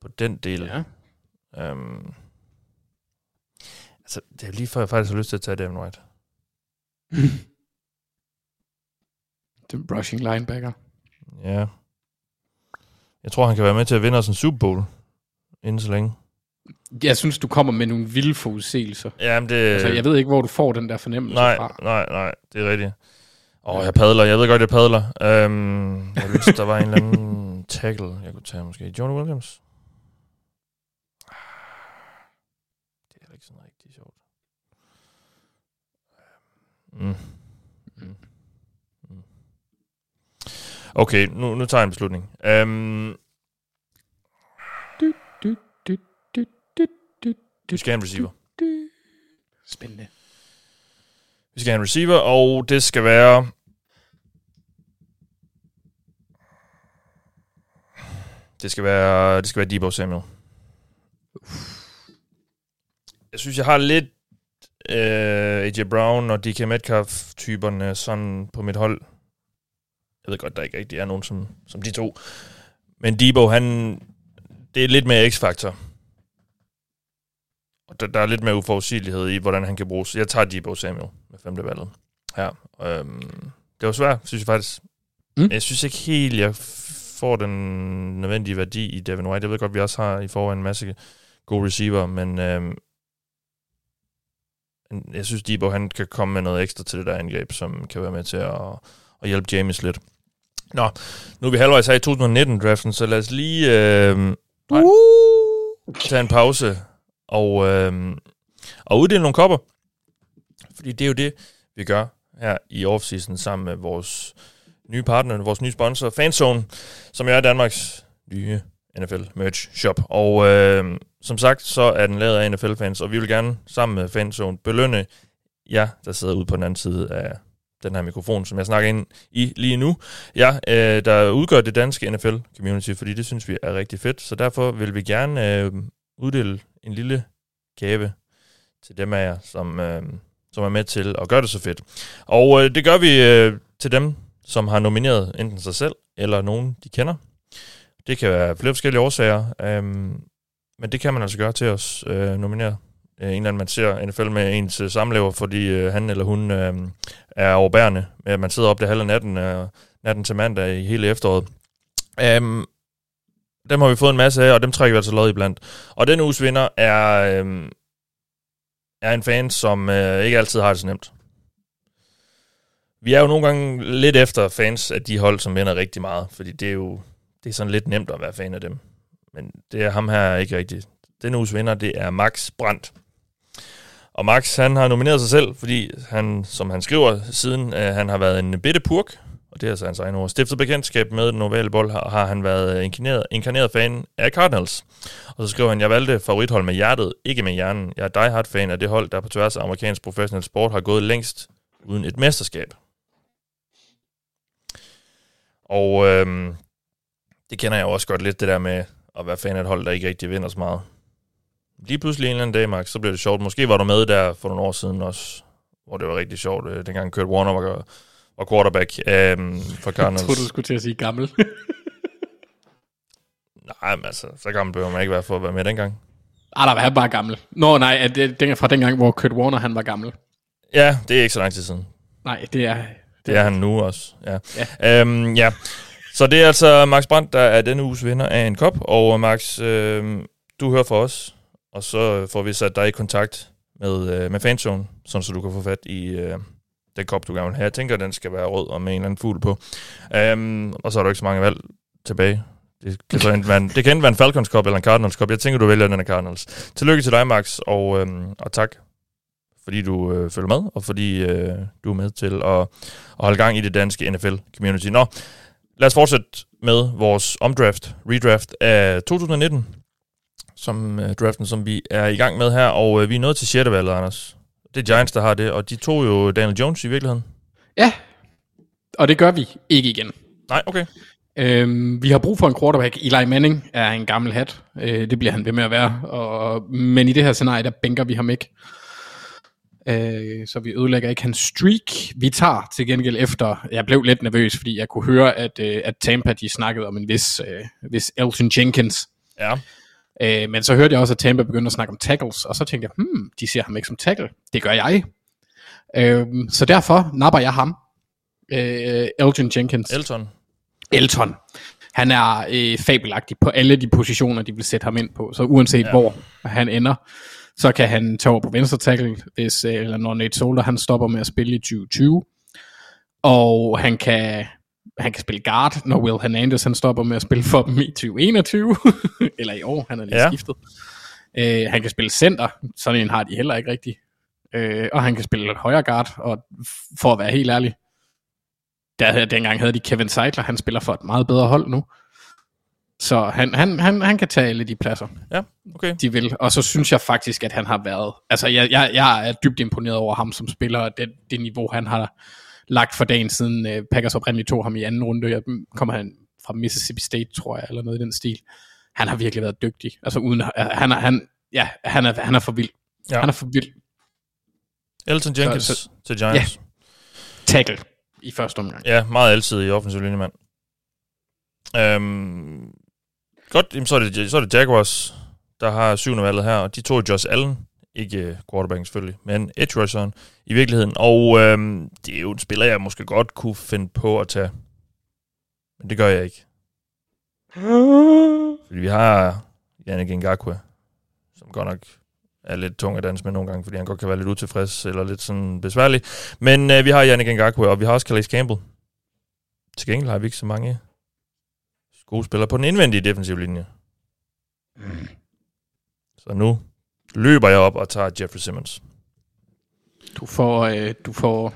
På den del.
ja.
Øhm, altså, det er lige før, jeg faktisk har lyst til at tage Devin White. [LAUGHS]
Den rushing linebacker.
Ja. Jeg tror, han kan være med til at vinde os en Super Bowl. Inden så længe.
Jeg synes, du kommer med nogle vilde forudsigelser.
Jamen, det...
Altså, jeg ved ikke, hvor du får den der fornemmelse
nej,
fra.
nej, nej, det er rigtigt. Åh, oh, jeg padler. Jeg ved godt, jeg padler. Øhm, jeg vidste, der var en eller anden tackle, jeg kunne tage måske. Johnny Williams? Det er heller ikke sådan rigtig sjovt. Mm. Mm. Mm. Okay, nu, nu tager jeg en beslutning. Øhm,
Du, du, du, du, du, du,
vi skal have en receiver.
du. Spændende.
Vi skal have en receiver, og det skal være... Det skal være, det skal være Debo Samuel. Jeg synes, jeg har lidt øh, AJ Brown og DK Metcalf-typerne sådan på mit hold. Jeg ved godt, der ikke rigtig er nogen som, som de to. Men Debo, han... Det er lidt mere x-faktor. Og der, der er lidt mere uforudsigelighed i, hvordan han kan bruges. Jeg tager Debo Samuel med femte valget. Ja, øhm, det var svært, synes jeg faktisk.
Mm.
Mm. Jeg synes ikke helt, jeg får den nødvendige værdi i Devin White. Jeg ved godt, vi også har i forvejen en masse gode receiver, men øhm, jeg synes, Debo han kan komme med noget ekstra til det der angreb, som kan være med til at, at hjælpe James lidt. Nå, nu er vi halvvejs her i 2019-draften, så lad os lige øh, tage en pause og, øh, og uddele nogle kopper. Fordi det er jo det, vi gør her i offseason sammen med vores nye partner, vores nye sponsor, Fanzone, som jo er Danmarks nye NFL merch shop. Og øh, som sagt, så er den lavet af NFL-fans, og vi vil gerne sammen med Fanzone belønne jer, der sidder ude på den anden side af den her mikrofon, som jeg snakker ind i lige nu. Ja, øh, der udgør det danske NFL-community, fordi det synes vi er rigtig fedt. Så derfor vil vi gerne øh, uddele en lille gave til dem af jer, som, øh, som er med til at gøre det så fedt. Og øh, det gør vi øh, til dem, som har nomineret enten sig selv eller nogen, de kender. Det kan være flere forskellige årsager, øhm, men det kan man altså gøre til os øh, nominere øh, en eller anden, man ser NFL med ens øh, samlever, fordi øh, han eller hun øh, er overbærende. at man sidder op det halve natten, øh, natten til mandag i hele efteråret. Um, dem har vi fået en masse af, og dem trækker vi altså lod i blandt. Og den uges vinder er, øh, er en fan, som øh, ikke altid har det så nemt. Vi er jo nogle gange lidt efter fans af de hold, som vinder rigtig meget, fordi det er jo det er sådan lidt nemt at være fan af dem. Men det er ham her ikke rigtigt. Den uges vinder, det er Max Brandt. Og Max, han har nomineret sig selv, fordi han, som han skriver siden, øh, han har været en bitte purk, og det er altså hans egen ord. Stiftet bekendtskab med den ovale bold har, har han været øh, inkarneret, inkarneret fan af Cardinals. Og så skriver han, jeg valgte favorithold med hjertet, ikke med hjernen. Jeg er diehard fan af det hold, der på tværs af amerikansk professionel sport har gået længst uden et mesterskab. Og øhm, det kender jeg også godt lidt, det der med at være fan af et hold, der ikke rigtig vinder så meget lige pludselig en eller anden dag, Max, så blev det sjovt. Måske var du med der for nogle år siden også, hvor det var rigtig sjovt, øh, dengang Kurt Warner var, var quarterback øhm, for Cardinals. [LAUGHS]
Jeg troede, du skulle til at sige gammel. [LAUGHS]
nej, men altså, så gammel behøver man ikke være for at være med dengang.
Ah, der var bare gammel. Nå, nej, at det, det, fra dengang, hvor Kurt Warner han var gammel.
Ja, det er ikke så lang tid siden.
Nej, det er... Det,
det er han nu også, ja. Ja. Øhm, ja. Så det er altså Max Brandt, der er denne uges vinder af en kop, og Max, øh, du hører for os og så får vi sat dig i kontakt med, øh, med fanzone, sådan så du kan få fat i øh, den kop, du gerne vil have. Jeg tænker, den skal være rød og med en eller anden fugl på. Um, og så er der ikke så mange valg tilbage. Det kan, så enten være en, det kan enten være en Falcons Cup eller en Cardinals Cup. Jeg tænker, du vælger den af Cardinals. Tillykke til dig, Max, og, øhm, og tak, fordi du øh, følger med, og fordi øh, du er med til at, at holde gang i det danske NFL-community. Nå, lad os fortsætte med vores omdraft, redraft af 2019 som uh, draften, som vi er i gang med her, og uh, vi er nået til 6. valget, Anders. Det er Giants, der har det, og de tog jo Daniel Jones i virkeligheden.
Ja, og det gør vi ikke igen.
Nej, okay.
Øhm, vi har brug for en quarterback. Eli Manning er en gammel hat. Øh, det bliver han ved med at være. Og, men i det her scenarie, der bænker vi ham ikke. Øh, så vi ødelægger ikke hans streak. Vi tager til gengæld efter, jeg blev lidt nervøs, fordi jeg kunne høre, at, øh, at Tampa de snakkede om en vis, øh, vis Elton Jenkins.
Ja.
Øh, men så hørte jeg også, at Tampa begyndte at snakke om tackles, og så tænkte jeg, hmm, de ser ham ikke som tackle. Det gør jeg. Øh, så derfor napper jeg ham. Øh, Elton Jenkins.
Elton.
Elton. Han er øh, fabelagtig på alle de positioner, de vil sætte ham ind på. Så uanset ja. hvor han ender, så kan han tage over på venstre tackle, hvis, øh, eller når Nate Solder han stopper med at spille i 2020. Og han kan han kan spille guard, når Will Hernandez han stopper med at spille for dem i 2021, [LAUGHS] eller i år, han er lige ja. skiftet. Øh, han kan spille center, sådan en har de heller ikke rigtigt. Øh, og han kan spille højre guard, og for at være helt ærlig, der, dengang havde de Kevin Seidler, han spiller for et meget bedre hold nu. Så han, han, han, han kan tage alle de pladser,
ja, okay.
de vil. Og så synes jeg faktisk, at han har været... Altså, jeg, jeg, jeg er dybt imponeret over ham som spiller, og det, det niveau, han har lagt for dagen siden uh, Packers oprindeligt tog ham i anden runde. Jeg kommer han fra Mississippi State, tror jeg, eller noget i den stil. Han har virkelig været dygtig. Altså uden, uh, han, er, han, ja, han, er, han er for vild. Ja. Han er for vild.
Elton Jenkins så, så, til Giants.
Ja. Tackle i første omgang.
Ja, meget altid i offensiv linjemand. Øhm, godt, jamen, så, er det, så er det Jaguars, der har syvende valget her, og de to Josh Allen, ikke quarterbacken selvfølgelig, men edge rusheren i virkeligheden. Og øhm, det er jo en spiller, jeg måske godt kunne finde på at tage. Men det gør jeg ikke. [LAUGHS] Fordi vi har Yannick Ngakwe, som godt nok er lidt tung at danse med nogle gange, fordi han godt kan være lidt utilfreds eller lidt sådan besværlig. Men øh, vi har Yannick Ngakwe, og vi har også Calais Campbell. Til gengæld har vi ikke så mange gode spillere på den indvendige defensive linje. Mm. Så nu løber jeg op og tager Jeffrey Simmons.
Du får, øh, du får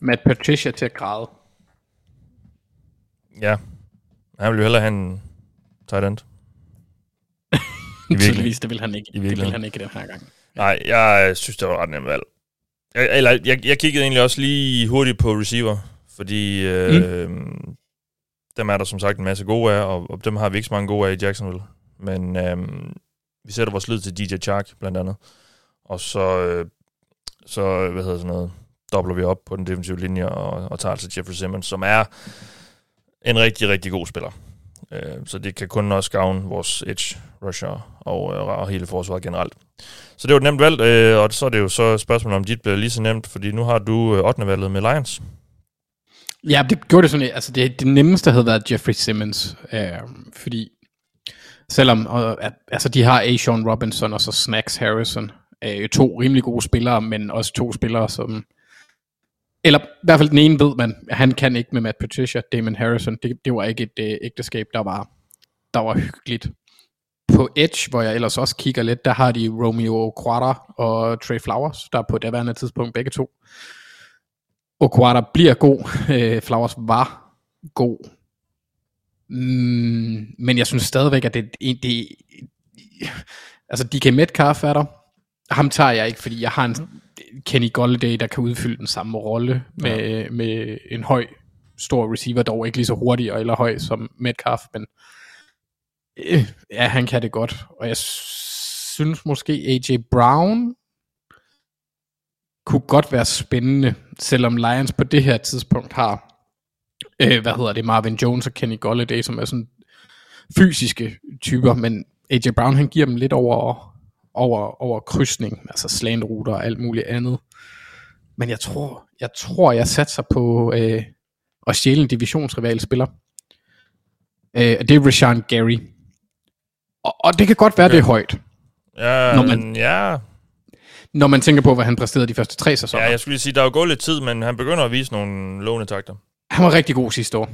Matt Patricia til at græde.
Ja. Han vil jo hellere have en tight end. [LAUGHS]
Tydeligvis, det vil han ikke. I det vil han ikke den her gang.
Nej, jeg synes, det var ret nemt valg. Eller, jeg, jeg kiggede egentlig også lige hurtigt på receiver, fordi øh, mm dem er der som sagt en masse gode af, og, og dem har vi ikke så mange gode af i Jacksonville. Men øhm, vi sætter vores lid til DJ Chark, blandt andet. Og så, øh, så hvad hedder sådan noget, dobler vi op på den defensive linje og, og tager altså Jeffrey Simmons, som er en rigtig, rigtig god spiller. Øh, så det kan kun også gavne vores edge rusher og, øh, og hele forsvaret generelt. Så det var et nemt valg, øh, og så er det jo så spørgsmålet, om dit bliver lige så nemt, fordi nu har du øh, 8. valget med Lions.
Ja, det gjorde det sådan, altså det, det nemmeste havde været Jeffrey Simmons, øh, fordi selvom øh, altså de har Ashawn Robinson og så Snacks Harrison, øh, to rimelig gode spillere, men også to spillere, som eller i hvert fald den ene ved man, han kan ikke med Matt Patricia, Damon Harrison. Det, det var ikke et øh, ægteskab, der var, der var hyggeligt. På Edge, hvor jeg ellers også kigger lidt, der har de Romeo Quarter og Trey Flowers, der på det daværende tidspunkt begge to. Og Quara bliver god. Øh, Flowers var god. Mm, men jeg synes stadigvæk, at det, det, det altså DK Metcalf er der. Ham tager jeg ikke, fordi jeg har en Kenny Golladay, der kan udfylde den samme rolle med, ja. med en høj, stor receiver, dog ikke lige så hurtig eller høj som Metcalf, men øh, ja, han kan det godt. Og jeg synes måske AJ Brown kunne godt være spændende, selvom Lions på det her tidspunkt har, øh, hvad hedder det, Marvin Jones og Kenny Golladay, som er sådan fysiske typer, men AJ Brown han giver dem lidt over over, over krydsning, altså slantruter og alt muligt andet. Men jeg tror, jeg tror, jeg satser på øh, at stjæle en divisionsrival spiller. Øh, det er Rashawn Gary. Og, og det kan godt være, okay. det er højt.
Ja, når man, ja.
Når man tænker på, hvad han præsterede de første tre sæsoner.
Ja, jeg skulle lige sige, der er jo gået lidt tid, men han begynder at vise nogle lovende takter.
Han var rigtig god sidste år.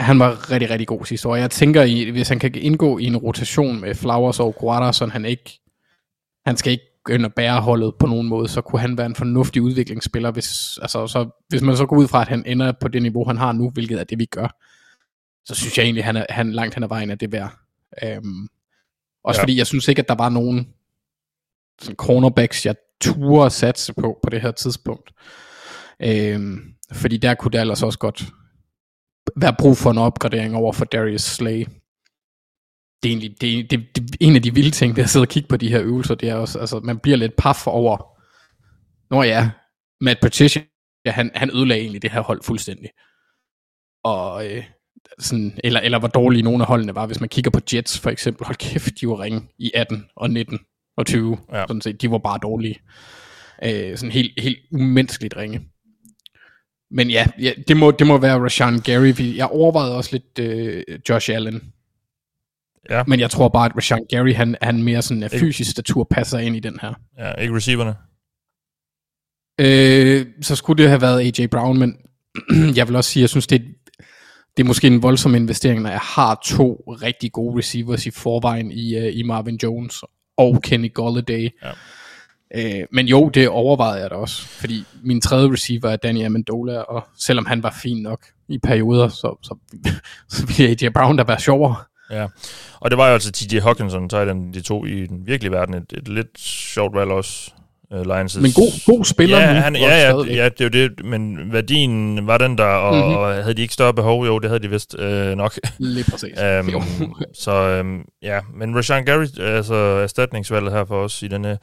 Han var rigtig, rigtig god sidste år. Jeg tænker, i, hvis han kan indgå i en rotation med Flowers og Guarda, så han ikke han skal ikke ind og bære holdet på nogen måde, så kunne han være en fornuftig udviklingsspiller, hvis, altså, så, hvis man så går ud fra, at han ender på det niveau, han har nu, hvilket er det, vi gør, så synes jeg egentlig, han er han langt hen ad vejen af det værd. Øhm, også ja. fordi jeg synes ikke, at der var nogen sådan cornerbacks, jeg turde satse på på det her tidspunkt. Øhm, fordi der kunne det ellers også godt være brug for en opgradering over for Darius Slay det er egentlig det, det, det, en af de vilde ting ved at sidde og kigge på de her øvelser, det er også, altså man bliver lidt paf over, nå ja, Matt Patricia, ja, han, han ødelagde egentlig det her hold fuldstændig. Og øh, sådan, eller, eller hvor dårlige nogle af holdene var, hvis man kigger på Jets for eksempel, hold kæft, de var ringe i 18 og 19 og 20, ja. sådan set, de var bare dårlige. Øh, sådan helt, helt umenneskeligt ringe. Men ja, ja det, må, det må være Rashan Gary. Jeg overvejede også lidt øh, Josh Allen, Ja. Men jeg tror bare, at Rashan Gary, han, han mere sådan af fysisk statur passer ind i den her.
Ja, ikke receiverne.
Øh, så skulle det have været AJ Brown, men [CLEARS THROAT] jeg vil også sige, jeg synes, det, det er måske en voldsom investering, når jeg har to rigtig gode receivers i forvejen i, uh, i Marvin Jones og Kenny Golladay. Ja. Øh, men jo, det overvejede jeg da også, fordi min tredje receiver er Danny Amendola, og selvom han var fin nok i perioder, så, så, [LAUGHS] så ville AJ Brown da være sjovere.
Ja, og det var jo altså T.J. Hawkinson, den, de to i den virkelige verden. Et, et lidt sjovt valg også. Uh, Lions'
men god, god spiller
ja, han, ja, ja, ja, det er jo det, men værdien var den der, og, mm-hmm. og havde de ikke større behov? Jo, det havde de vist uh, nok.
Lige præcis.
um, så um, ja, men Rashan Gary, altså erstatningsvalget her for os i denne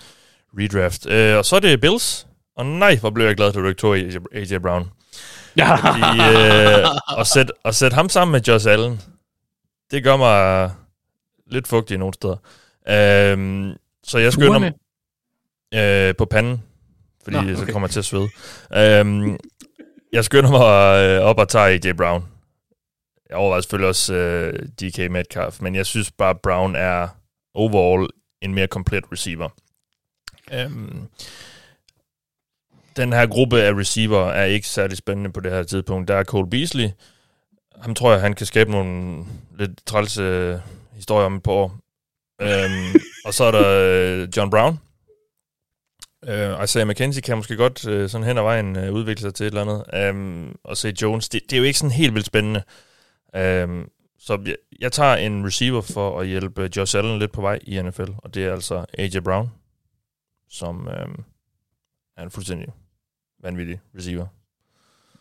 redraft. Uh, og så er det Bills, og nej, hvor blev jeg glad, at du ikke tog AJ Brown. Ja. Fordi, uh, at, sætte, at sætte ham sammen med Josh Allen, det gør mig lidt fugtig nogle steder. Øhm, så jeg skynder mig øh, på panden, fordi Nå, okay. så kommer jeg til at svede. Øhm, jeg skynder mig øh, op og tager AJ Brown. Jeg overvejer selvfølgelig også øh, DK Metcalf, men jeg synes bare, Brown er overall en mere komplet receiver. Øhm, den her gruppe af receiver er ikke særlig spændende på det her tidspunkt. Der er Cole Beasley, ham tror jeg, han kan skabe nogle lidt trælse øh, historier om et par år. øhm, [LAUGHS] og så er der øh, John Brown. Øh, Isaiah McKenzie kan måske godt øh, sådan hen ad vejen øh, udvikle sig til et eller andet. Um, og se Jones, det, det er jo ikke sådan helt vildt spændende. Um, så jeg, jeg tager en receiver for at hjælpe Josh Allen lidt på vej i NFL, og det er altså AJ Brown, som øh, er en fuldstændig vanvittig receiver.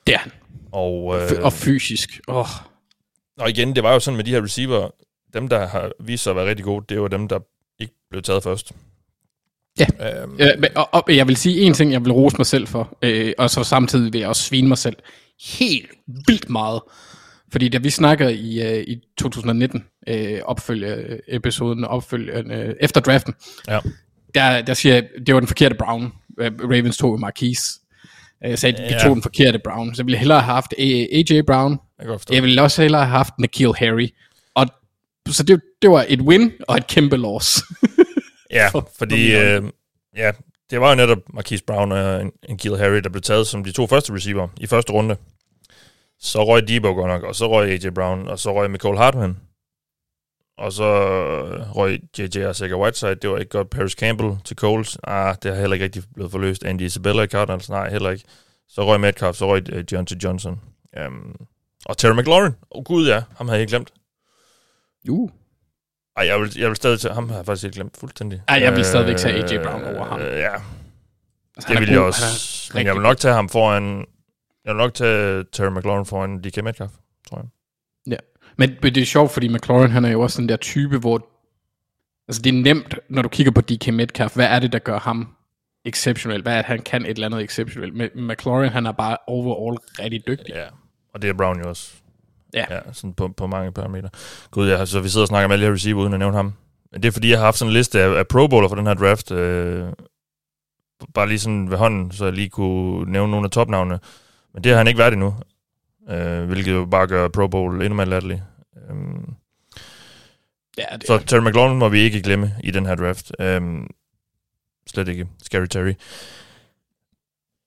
Det er han.
Og,
Øh.
øh,
Og fysisk. Oh.
og igen, det var jo sådan med de her receiver, dem der har vist sig at være rigtig gode, det var dem, der ikke blev taget først.
Ja.
Øhm,
Øh, og, og jeg vil sige en ting, jeg vil rose mig selv for, øh, og så samtidig vil jeg også svine mig selv helt vildt meget. Fordi da vi snakker i, øh, i 2019, øh, opfølge episoden, opfølge, øh, efter draften,
ja.
der, der siger jeg, det var den forkerte Brown. Øh, Ravens tog Marquise. Øh, Jeg sagde, vi
Ja.
tog den forkerte Brown. Så jeg ville hellere have haft AJ Brown.
Jeg.
Jeg ville også hellere have haft Nikhil Harry. Og, så det, det var et win og et kæmpe loss. [LAUGHS]
Ja,
for-
fordi
for
øh, ja, det var jo netop Marquise Brown og en, en Kiel Harry, der blev taget som de to første receiver i første runde. Så røg Debo godt nok, og så røg AJ Brown, og så røg Michael Hartman. Og så øh, røg JJ og Sega Whiteside. Det var ikke godt. Paris Campbell til Coles. Ah, det har heller ikke rigtig blevet forløst. Andy Isabella i Cardinals. Nej, heller ikke. Så røg Metcalf, så røg uh, John til Johnson. Um, og Terry McLaurin. Åh oh, gud ja, ham havde jeg ikke glemt.
Uh.
Ej, jeg vil, jeg vil stadig tage ham, har jeg faktisk ikke glemt fuldstændig.
Ej, jeg vil stadigvæk tage AJ Brown over ham.
Øh, ja,
Altså,
det vil jeg
god.
også.
Han er
Men jeg vil nok tage ham foran... Jeg vil nok tage Terry McLaurin foran DK Metcalf, tror jeg.
Ja. Men, men det er sjovt, fordi McLaurin, han er jo også den der type, hvor... Altså, det er nemt, når du kigger på DK Metcalf. Hvad er det, der gør ham exceptionel? Hvad er det, han kan et eller andet exceptionelt? Men McLaurin, han er bare overall rigtig dygtig.
Ja, og det er Brown jo også.
Ja.
Ja, sådan på, på mange parametre. Gud, ja, så vi sidder og snakker med alle her receiver, uden at nævne ham. Men det er fordi, jeg har haft sådan en liste af, af pro bowler for den her draft. Øh, bare lige sådan ved hånden, så jeg lige kunne nævne nogle af topnavnene. Men det har han ikke været endnu. Øh, hvilket jo bare gør Pro Bowl endnu mere latterlig. Øhm,
Ja, det,
så Terry McLaurin må vi ikke glemme i den her draft. Øhm, slet ikke. Scary Terry.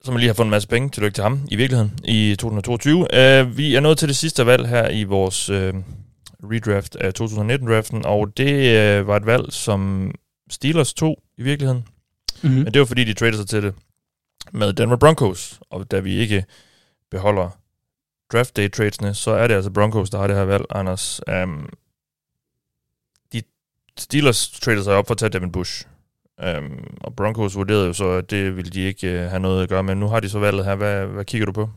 Som lige har fået en masse penge. Tillykke til ham i virkeligheden i 2022. Uh, vi er nået til det sidste valg her i vores uh, redraft af 2019-draften, og det uh, var et valg, som Steelers tog i virkeligheden.
mm-hmm.
Men det var fordi, de tradede sig til det med Denver Broncos. Og da vi ikke beholder draft day tradesne, så er det altså Broncos, der har det her valg, Anders. Um, de Steelers tradede sig op for at tage Devin Bush. Um, og Broncos vurderede jo så, at det ville de ikke uh, have noget at gøre med. Nu har de så valget her. Hvad, hvad kigger du på?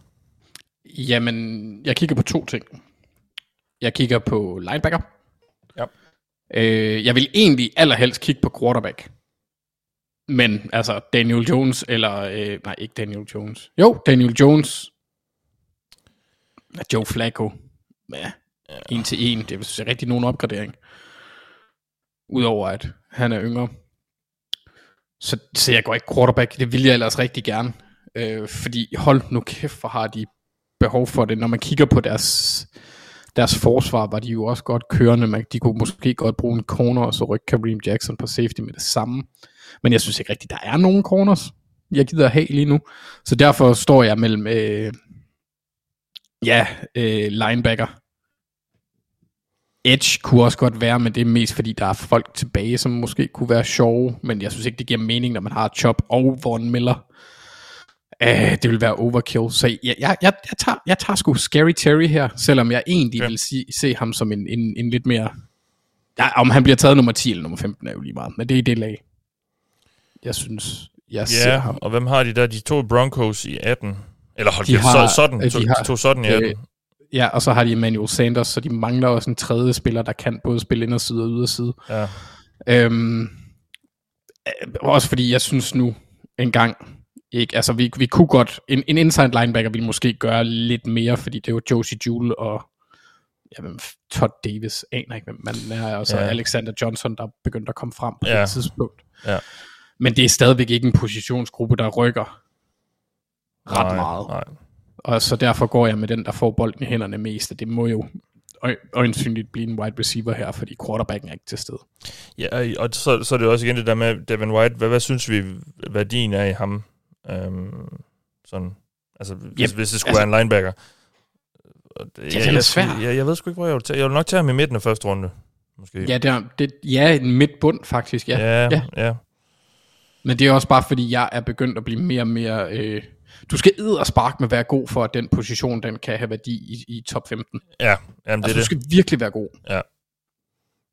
Jamen, jeg kigger på to ting. Jeg kigger på linebacker.
Ja.
Øh, jeg vil egentlig allerhelst kigge på quarterback. Men altså, Daniel Jones, eller... Øh, nej, ikke Daniel Jones. Jo, Daniel Jones. Joe Flacco. Ja, en til en. Det er rigtig nogen opgradering. Udover at han er yngre. Så, så jeg går ikke quarterback. Det vil jeg ellers rigtig gerne. Øh, fordi hold nu kæft, hvor har de behov for det. Når man kigger på deres, deres forsvar, var de jo også godt kørende. Man, de kunne måske godt bruge en corner, og så rykke Kareem Jackson på safety med det samme. Men jeg synes ikke rigtigt, der er nogen corners, jeg gider at have lige nu. Så derfor står jeg mellem, øh, ja, øh, linebacker. Edge kunne også godt være, men det er mest fordi, der er folk tilbage, som måske kunne være sjove, men jeg synes ikke, det giver mening, når man har Chop og Von Miller. Uh, det vil være overkill. Så jeg, jeg, jeg, jeg, tager, jeg tager sgu Scary Terry her, selvom jeg egentlig
Ja.
vil se, se ham som en, en, en lidt mere... Ja, om han bliver taget nummer 10 eller nummer 15 er jo lige meget, men det er i det lag. Jeg synes, jeg ser
Ja,
ham.
og hvem har de der? De to Broncos i 18. Eller hold
De har-
så, sådan.
øh,
To,
de
de,
har-
to sådan i 18.
Øh, Ja, og så har de Emmanuel Sanders, så de mangler også en tredje spiller, der kan både spille inderside og yderside.
ja.
Øhm, øh, også fordi jeg synes nu engang, ikke, altså vi, vi kunne godt, en, en inside linebacker ville måske gøre lidt mere, fordi det er jo Josie Jule og jamen, Todd Davis, aner ikke, hvem man er, og så
Ja.
Alexander Johnson, der er begyndt at komme frem på
Ja.
det tidspunkt.
Ja.
Men det er stadigvæk ikke en positionsgruppe, der rykker ret
nej,
meget.
Nej.
Og så derfor går jeg med den, der får bolden i hænderne mest, og det må jo øj- øjensynligt blive en wide receiver her, fordi quarterbacken er ikke til stede.
Ja, og så, så er det også igen det der med Devin White. Hvad, hvad synes vi, værdien er i ham? Øhm, sådan, altså, hvis,
Yep,
hvis det skulle
altså-
være en linebacker. Og det,
Ja, den er
jeg,
svær.
Jeg, jeg ved sgu ikke, hvor jeg vil tage. Jeg vil nok tage ham i midten af første runde. Måske.
Ja, det er, det, ja en midtbund faktisk, ja.
ja,
ja.
ja.
Men det er også bare fordi, jeg er begyndt at blive mere og mere... Øh, du skal spark med at være god for, at den position, den kan have værdi i, i top 15.
ja. Jamen, det
Altså,
er
du
det.
skal virkelig være god.
Ja. Ja.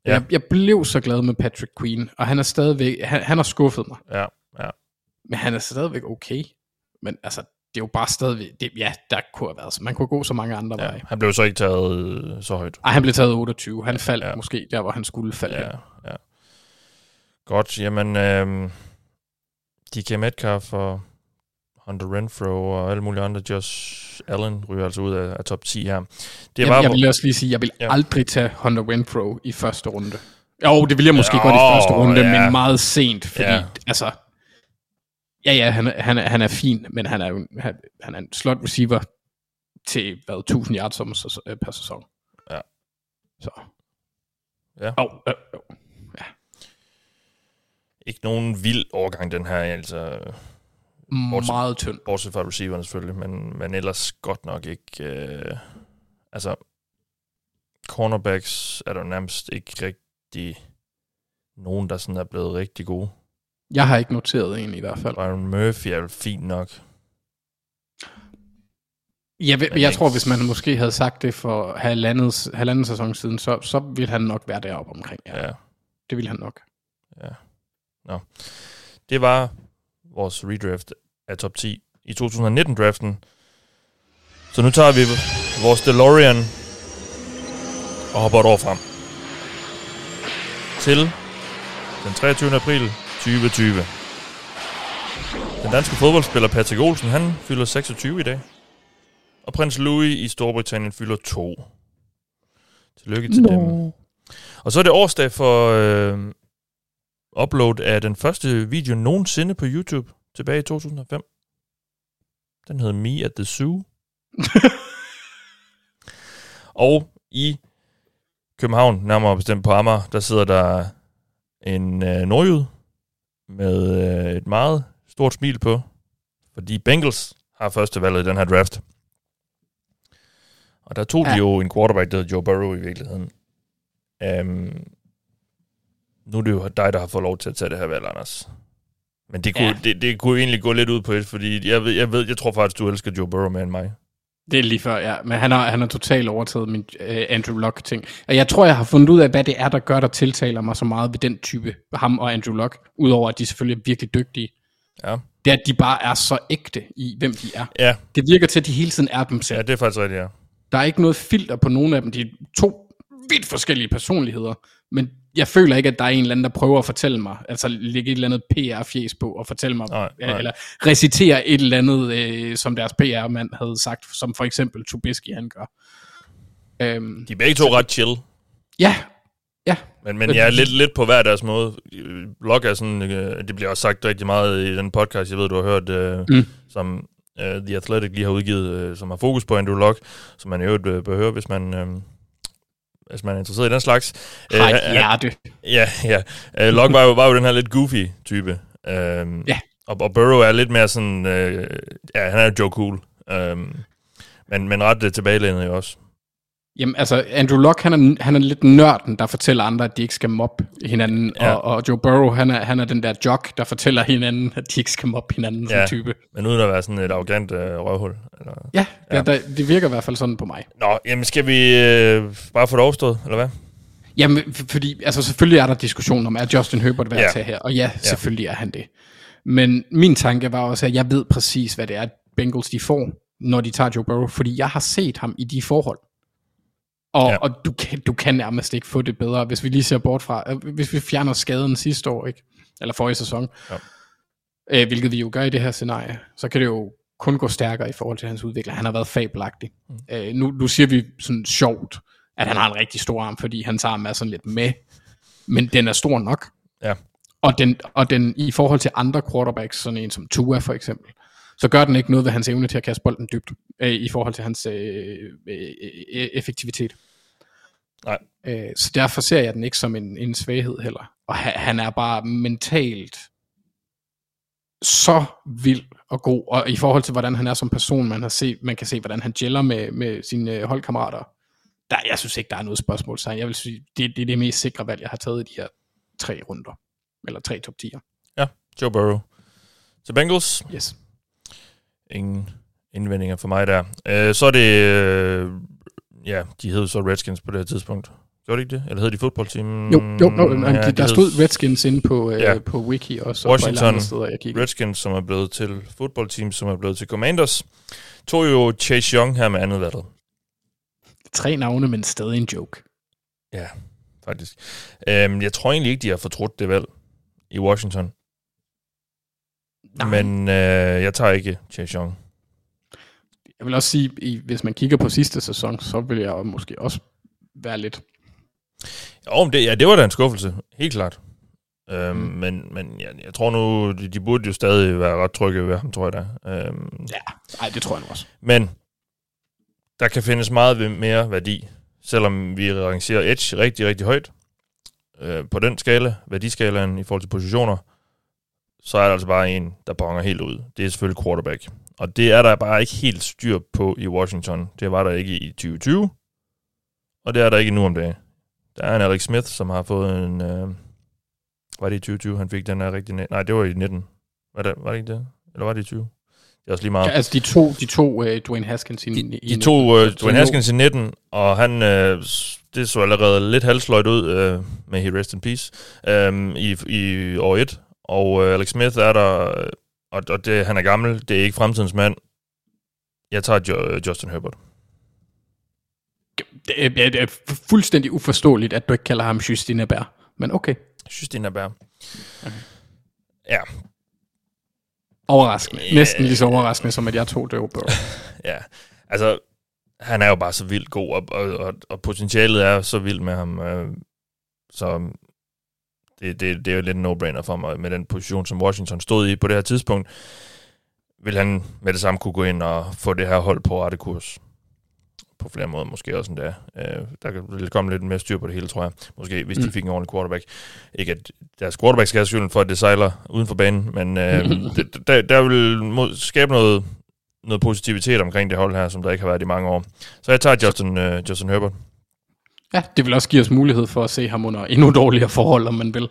Jeg, jeg blev så glad med Patrick Queen, og han er stadigvæk... Han, han har skuffet mig,
Ja, ja.
men han er stadigvæk okay. Men altså, det er jo bare stadigvæk, det, ja, der kunne have været, så man kunne gå så mange andre
Ja,
veje.
han blev så ikke taget øh, så højt.
Ej, han blev taget 28. Han faldt
Ja.
måske der, hvor han skulle falde.
Ja,
Ja.
Godt, jamen, øhm, DK Metcalf og Hunter Renfro og alle mulige andre, Josh Allen ryger altså ud af, af top 10 her. Det
Jeg,
var,
jeg vil også lige sige, jeg vil
Ja.
ja. aldrig tage Hunter Renfro i første runde. Jo, det vil jeg måske
Jo,
godt i første runde,
ja.
men meget sent, fordi,
Ja.
ja. altså, ja, ja, han, er- han, er, han er fin, men han er jo han, han er en slot receiver til, hvad, 1000 yards sæs- øh, per sæson.
Ja.
Så.
Ja.
Oh, øh, øh.
ikke nogen vild overgang, den her, altså, Bortset-
Meget tynd.
bortset fra receiverne selvfølgelig, men, men ellers godt nok ikke, øh, altså, cornerbacks er der nærmest ikke rigtig nogen, der sådan er blevet rigtig gode.
Jeg har ikke noteret en i hvert fald.
Byron Murphy er fint nok.
Jeg, ved, jeg tror, hvis man måske havde sagt det for halvandet, halvanden sæson siden, så, så ville han nok være deroppe omkring. Ja.
Ja.
ja. Det ville han nok.
Ja. Nå. Det var vores redraft af top 10 i 2019-draften. Så nu tager vi vores DeLorean og hopper et år frem. Til den 23. april 2020. Den danske fodboldspiller Patrick Olsen, han fylder 26 i dag. Og prins Louis i Storbritannien fylder 2. Tillykke til dem. Og så er det årsdag for øh, upload af den første video nogensinde på YouTube tilbage i 2005. Den hed Me at the Zoo. [LAUGHS] og i København, nærmere bestemt på Amager, der sidder der en øh, nordjyd med øh, et meget stort smil på, fordi Bengals har første valget i den her draft. Og der tog ja. de jo en quarterback, der hedder Joe Burrow i virkeligheden. Um, nu er det jo dig, der har fået lov til at tage det her valg, Anders. Men det kunne, ja. Det, det kunne egentlig gå lidt ud på et, fordi jeg ved, jeg ved, jeg tror faktisk, du elsker Joe Burrow mere end mig.
Det er lige før, ja. Men han har, han har totalt overtaget min uh, Andrew Luck-ting. Og jeg tror, jeg har fundet ud af, hvad det er, der gør, der tiltaler mig så meget ved den type, ham og Andrew Luck. Udover at de selvfølgelig er virkelig dygtige.
Ja,
Det er, at de bare er så ægte i, hvem de er.
ja,
Det virker til, at de hele tiden er dem selv.
ja det er faktisk rigtigt, ja.
Der er ikke noget filter på nogen af dem. De er to vidt forskellige personligheder. Men jeg føler ikke, at der er en eller anden, der prøver at fortælle mig, altså lægge et eller andet PR-fjes på og fortælle mig,
Nej, nej.
eller recitere et eller andet, øh, som deres PR-mand havde sagt, som for eksempel Trubisky han gør. Øhm,
De er begge to ret chill.
ja, ja,
Men, men jeg er lidt, lidt på hver deres måde. Lok er sådan, øh, det bliver også sagt rigtig meget i den podcast, jeg ved, du har hørt, øh, mm. Som øh, The Athletic lige har udgivet, øh, som har fokus på Andrew Lok, som man i øvrigt øh, høre, hvis man, øh, hvis man er interesseret i den slags.
har et
Øh,
hjerte.
Ja, ja. Uh, Locke var jo, var jo den her lidt goofy type. Uh,
Ja.
Og, og Burrow er lidt mere sådan... Uh, ja, han er Joe Cool. Um, men, men ret uh, tilbagelænet jo også.
Jamen altså, Andrew Luck, han er, han er lidt nørden, der fortæller andre, at de ikke skal mobbe hinanden,
Ja.
ja. og, og Joe Burrow, han er, han er den der jock, der fortæller hinanden, at de ikke skal mobbe hinanden
Ja.
som type.
Men uden at være sådan et arrogant uh, røvhul. Eller...
Ja,
Ja.
ja. Der, det virker i hvert fald sådan på mig.
Nå, jamen skal vi uh, bare få det overstået, eller hvad?
Jamen, fordi, altså selvfølgelig er der diskussion om, er Justin Herbert værd
Ja.
tage her? Og ja, selvfølgelig er han det. Men min tanke var også, at jeg ved præcis, hvad det er, Bengals de får, når de tager Joe Burrow, fordi jeg har set ham i de forhold. Og,
Ja.
og du, kan, du kan nærmest ikke få det bedre, hvis vi lige ser bort fra, øh, hvis vi fjerner skaden sidste år, ikke? eller forrige sæson,
Ja.
øh, hvilket vi jo gør i det her scenarie, så kan det jo kun gå stærkere i forhold til hans udvikling. Han har været fabelagtig. Mm. Øh, nu, nu siger vi sådan sjovt, at han har en rigtig stor arm, fordi hans arm er sådan lidt med, men den er stor nok.
Ja.
Og den, og den i forhold til andre quarterbacks, sådan en som Tua for eksempel, så gør den ikke noget ved hans evne til at kaste bolden dybt, øh, i forhold til hans øh, øh, øh, effektivitet.
Nej.
Øh, så derfor ser jeg den ikke som en, en svaghed heller. Og han, han er bare mentalt så vild og god, og i forhold til hvordan han er som person, man, har set, man kan se, hvordan han gælder med, med sine øh, holdkammerater. Der, jeg synes ikke, der er noget spørgsmål. Så jeg vil sige, det, det er det mest sikre valg, jeg har taget i de her tre runder. Eller tre top 10'er.
Ja, Joe Burrow. Til Bengals.
Yes.
Ingen indvendinger for mig der. Øh, så er det... Øh, ja, de hed så Redskins på det her tidspunkt. Gjorde de ikke det? Eller hed de fodboldteam?
Jo, jo, no,
Ja, de
der
hed
stod Redskins inde på, øh,
Ja.
på Wiki også, og
Washington
andre steder, jeg kiggede.
Redskins, som er blevet til fodboldteam, som er blevet til Commanders, tog jo Chase Young her med andet valget.
Tre navne, men stadig en joke.
Ja, faktisk. Øhm, jeg tror egentlig ikke, de har fortrudt det valg i Washington.
Nej.
Men øh, jeg tager ikke Chase Young.
Jeg vil også sige, i, hvis man kigger på sidste sæson, så vil jeg måske også være lidt...
Jo, men det, ja, det var da en skuffelse. Helt klart. Øhm,
Mm.
Men, men jeg, jeg tror nu, de, de burde jo stadig være ret trygge ved ham, tror jeg da. Øhm,
Ja, nej, det tror jeg nu også.
Men der kan findes meget mere værdi, selvom vi rangerer Edge rigtig, rigtig højt. Øh, på den skala, værdiskalaen i forhold til positioner, så er der altså bare en, der bonger helt ud. Det er selvfølgelig quarterback. Og det er der bare ikke helt styr på i Washington. Det var der ikke i 2020, og det er der ikke nu om dagen. Der er en Alex Smith, som har fået en... Øh, var det i 2020, han fik den her rigtig... Nej, det var i 19. Var det, var det ikke det? Eller var det i 20? Det er også lige meget.
Ja, altså, de to, de to uh, Dwayne Haskins i,
De,
i
de to uh, Dwayne Haskins i 19, og han, uh, det så allerede lidt halsløjt ud uh, med He Rest in Peace um, i, i år 1. Og uh, Alex Smith er der, øh, og, og det, han er gammel, det er ikke fremtidens mand. Jeg tager jo, Justin Herbert.
Det er, det er fuldstændig uforståeligt, at du ikke kalder ham Justin Herbert. Men okay.
Det er bær. Ja,
Overraskende.
Ja.
Næsten lige så overraskende, som at jeg tog Joe Burrow. [LAUGHS]
ja. Altså, han er jo bare så vildt god, og, og, og, og potentialet er så vildt med ham. Øh, så det, det, det er jo lidt en no-brainer for mig, med den position, som Washington stod i på det her tidspunkt. Vil han med det samme kunne gå ind og få det her hold på rette kurs? På flere måder måske også endda. Øh, der kan vel komme lidt mere styr på det hele, tror jeg. Måske, hvis mm. de fik en ordentlig quarterback. Ikke at deres quarterback skal have skylden for, at det sejler uden for banen, men øh, [LAUGHS] det, der, der vil skabe noget, noget positivitet omkring det hold her, som der ikke har været i mange år. Så jeg tager Justin, øh, Justin Herbert.
Ja, det vil også give os mulighed for at se ham under endnu dårligere forhold, om man vil.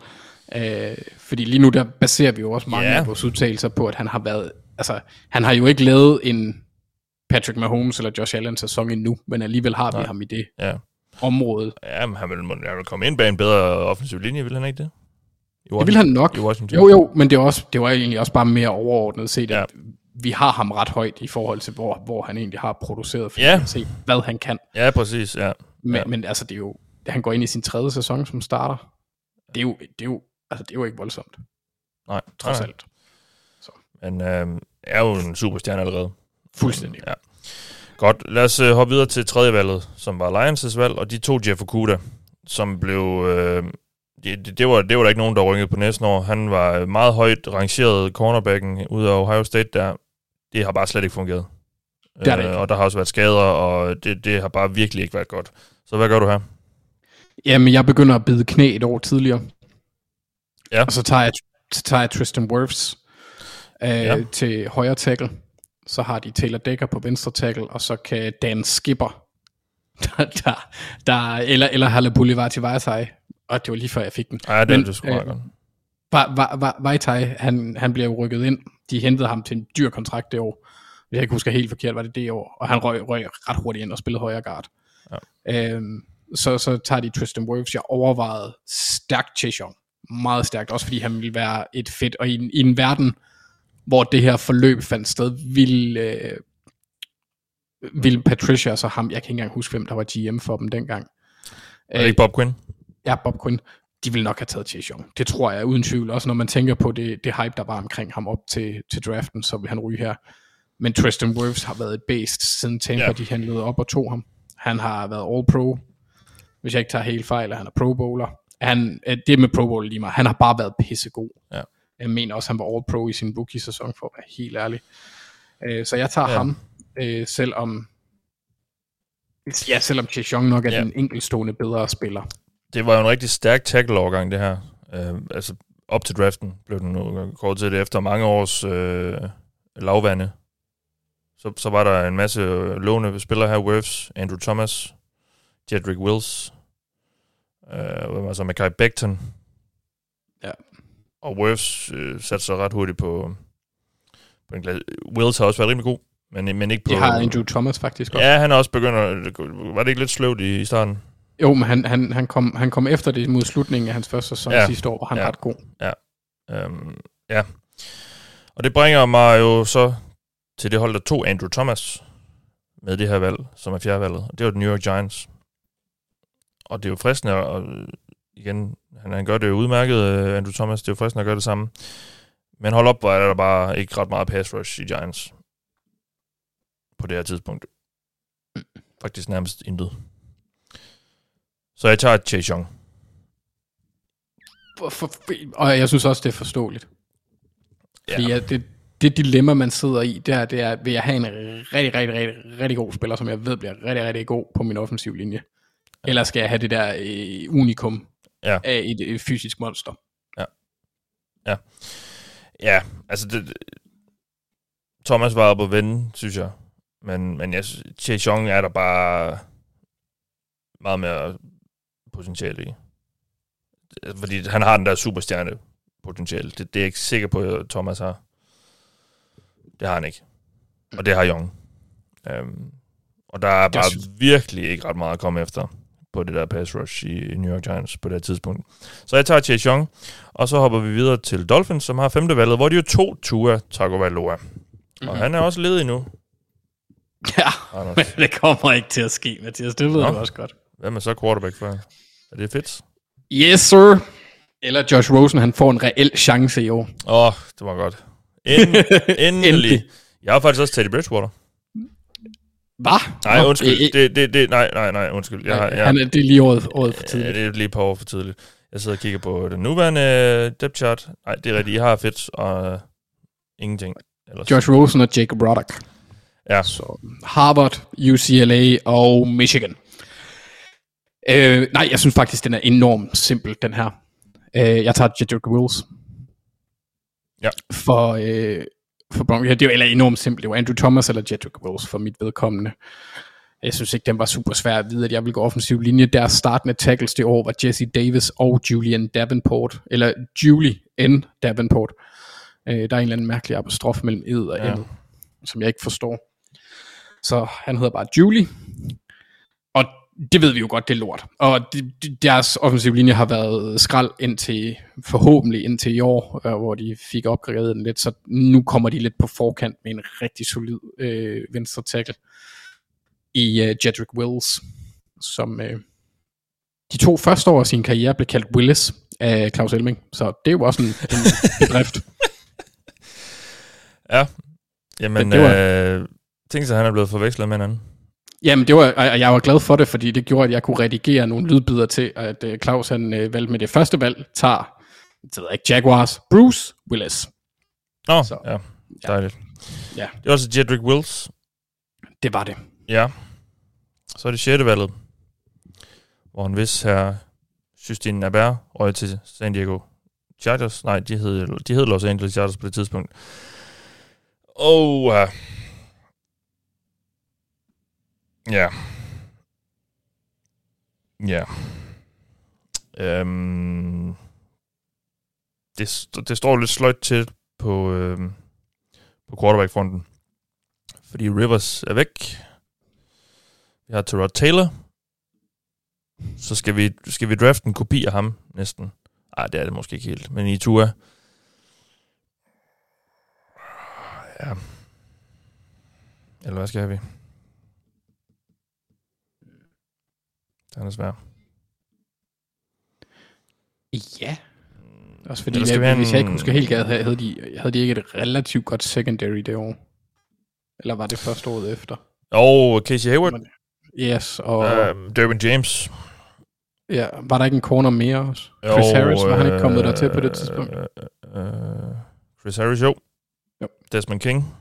Øh, fordi lige nu der baserer vi jo også mange
Ja.
af vores udtalelser på, at han har været... Altså, han har jo ikke lavet en Patrick Mahomes eller Josh Allen sæson endnu, men alligevel har vi
Nej.
ham i det
Ja.
område.
Ja, men han vil, han vil komme ind bag en bedre offensiv linje, vil han ikke det? I
Det vil han nok.
I Washington.
Jo, jo, men det, er også, det var egentlig også bare mere overordnet set,
Ja.
at vi har ham ret højt i forhold til, hvor, hvor han egentlig har produceret, fordi
Ja.
vi har set, hvad han kan.
Ja, præcis, ja.
Men,
Ja.
men altså, det er jo, han går ind i sin tredje sæson som starter. Det er jo, det er jo, altså, det er jo ikke voldsomt,
Nej,
trods
nej.
alt.
Men øh, er jo en superstjerne allerede.
Fuldstændig.
Ja. Godt, lad os øh, hoppe videre til tredje valget, som var Lions' valg, og de to Jeff Okuda, som blev... Øh, det, det, var, det var der ikke nogen, der rykkede på næsten år. Han var meget højt rangeret cornerbacken ud af Ohio State der. Det har bare slet ikke fungeret.
Det har det ikke.
og der har også været skader, og det, det har bare virkelig ikke været godt. Så hvad gør du her?
Jamen, jeg begynder at bide knæ et år tidligere.
Ja.
Og så tager jeg, så tager jeg Tristan Wirfs øh,
Ja.
til højre tackle. Så har de Taylor Decker på venstre tackle, og så kan Dan Skipper, [LAUGHS] der, der, der eller, eller Halle Boulevard til Vejsej, og det var lige før jeg fik den.
Ja, det,
Men,
Men, det skulle
øh,
øh, godt.
Va- Va- Va- Vejtaj, han, han bliver jo rykket ind. De hentede ham til en dyr kontrakt det år. Jeg ikke husker helt forkert, var det det år. Og han røg, røg ret hurtigt ind og spillede højre guard. Øhm, så, så tager de Tristan Wirfs. Jeg overvejede stærkt Chase Young. Meget stærkt, også fordi han ville være et fedt. Og i, en- i en verden, hvor det her forløb fandt sted, ville, øh, ville Patricia, så ham, jeg kan ikke engang huske, hvem der var GM for dem dengang.
Er det ikke Bob Quinn?
Ja, Bob Quinn. De vil nok have taget Chase Young. Det tror jeg uden tvivl. Også når man tænker på det, det hype, der var omkring ham op til, til draften, så vil han ryge her. Men Tristan Wirfs har været et based, siden Tampa
ja.
de handlede op og tog ham. Han har været all-pro. Hvis jeg ikke tager helt fejl, er han er pro bowler. Han, øh, det med pro bowl lige meget. Han har bare været pissegod.
Ja.
Jeg mener også, han var all-pro i sin rookie-sæson, for at være helt ærlig. Øh, Så jeg tager
Ja.
ham, øh, selvom Ja, selvom Chase Young nok er
Ja.
den enkeltstående bedre spiller.
Det var jo en rigtig stærk tackle-overgang, det her. Øh, altså, op til draften blev den kort til det efter mange års øh, lavvande. Så, så var der en masse øh, lovende spillere her. Wirfs, Andrew Thomas, Jedrick Wills, øh, hvad var så, Mackay Becton.
Ja.
Og Wirfs øh, satte sig ret hurtigt på, på en glas. Wills har også været rimelig god, men, men ikke på...
De har Andrew Thomas faktisk også.
Ja, han er også begyndt at... Var det ikke lidt sløvt i, i starten?
Jo, men han, han, han, kom, han kom efter det mod slutningen af hans første sæson
Ja.
ja. sidste år, hvor han
Ja.
ja. ret god.
Øhm, ja. Og det bringer mig jo så til det hold, der tog Andrew Thomas med det her valg, som er fjerdevalget. Og det var den New York Giants. Og det er jo fristende, og igen, han, han gør det jo udmærket, øh, Andrew Thomas, det er jo fristende at gøre det samme. Men hold op, hvor er der bare ikke ret meget pass rush i Giants på det her tidspunkt. Faktisk nærmest intet. Så jeg tager Chase Young.
For, for, og jeg synes også, det er forståeligt.
Ja.
Fordi ja, det, det dilemma, man sidder i, det er, det er, vil jeg have en rigtig, rigtig, rigtig, rigtig god spiller, som jeg ved bliver rigtig, rigtig god på min offensiv linje? Eller skal jeg have det der øh, unikum
Ja.
af et, et fysisk monster?
Ja, altså det, Thomas var oppe at vende, synes jeg. Men, men jeg, synes, Chase Young er der bare meget mere potentiale i. Fordi han har den der superstjerne potentiale. Det, det er jeg ikke sikker på, at Thomas har. Det har han ikke. Og det har Young. Um, og der er bare
synes-
virkelig ikke ret meget at komme efter på det der pass rush i New York Giants på det tidspunkt. Så jeg tager Chase Young, og så hopper vi videre til Dolphins, som har femte valget, hvor de jo to Tua Tagovailoa. Mm-hmm. Og han er også ledig nu,
Ja,
Anders. [LAUGHS]
men det kommer ikke til at ske, Mathias. Det ved
Nå.
du også godt.
Hvem er så quarterback for? Er det fedt?
Yes, sir. Eller Josh Rosen, han får en reel chance i år.
Åh, oh, det var godt. End, [LAUGHS] endelig.
Endelig.
Jeg har faktisk også Teddy Bridgewater.
Hvad?
Nej,
Nå,
undskyld.
øh,
Det, det, det, nej, nej, nej, undskyld. Jeg jeg,
Han er, det er lige året, året for
ja,
tidligt.
det er lige et par år for tidligt. Jeg sidder og kigger på den nuværende øh, depth chart. Nej, det er rigtigt. I har fedt og uh, ingenting. Ellers.
Josh Rosen og Jacob Roddick.
Ja.
Så Harvard, UCLA og Michigan. Øh, nej, jeg synes faktisk, den er enormt simpel, den her. Øh, jeg tager Jedrick Wills.
Ja.
For, øh, for Broncos. Ja, det er jo eller enormt simpelt. Det var Andrew Thomas eller Jedrick Wills for mit vedkommende. Jeg synes ikke, den var super svær at vide, at jeg vil gå offensiv linje. Deres startende tackles det år var Jesse Davis og Julian Davenport. Eller Julie N. Davenport. Øh, der er en eller anden mærkelig apostrof mellem ed og
Ja.
ja. som jeg ikke forstår. Så han hedder bare Julie. Det ved vi jo godt, det er lort. Og de, de, deres offensive linje har været skrald indtil, forhåbentlig indtil i år, øh, hvor de fik opgraderet den lidt, så nu kommer de lidt på forkant med en rigtig solid øh, venstre tackle i øh, Jedrick Wills, som øh, de to første år af sin karriere blev kaldt Willis af Claus Elming, så det er jo også en, en bedrift. [LAUGHS]
Ja. Jamen,
Men det var-
øh, tænk sig, at han er blevet forvekslet med en anden.
Jamen, det var, og jeg var glad for det, fordi det gjorde, at jeg kunne redigere nogle lydbider til, at uh, Claus han uh, valgte med det første valg, tager, det ved jeg ikke, Jaguars, Bruce Willis.
Nå,
Så-
ja. Dejligt.
Ja.
Det er også Jedrick Wills.
Det var det.
Ja. Så er det sjette valget. Hvor en vis her Justin Naber røg til San Diego Chargers. Nej, de hed, de hed Los Angeles Chargers på det tidspunkt. Og uh, ja. Ja. Øhm, det, det står lidt sløjt til på, øhm, på quarterback-fronten. Fordi Rivers er væk. Vi har Terod Taylor. Så skal vi, skal vi drafte en kopi af ham næsten. Ej, det er det måske ikke helt. Men i Tua. Ja. Eller hvad skal vi? Den er svær.
Ja. Også fordi, jeg,
have
hvis jeg ikke
en-
husker helt galt, havde de, havde de ikke et relativt godt secondary det år? Eller var det første året efter?
Og Casey Hayward.
Yes, og
Uh, Derwin James.
ja, var der ikke en corner mere også? Chris Harris, var han ikke kommet der til på det tidspunkt?
Øh, øh, Chris Harris, jo.
Jo.
Desmond King.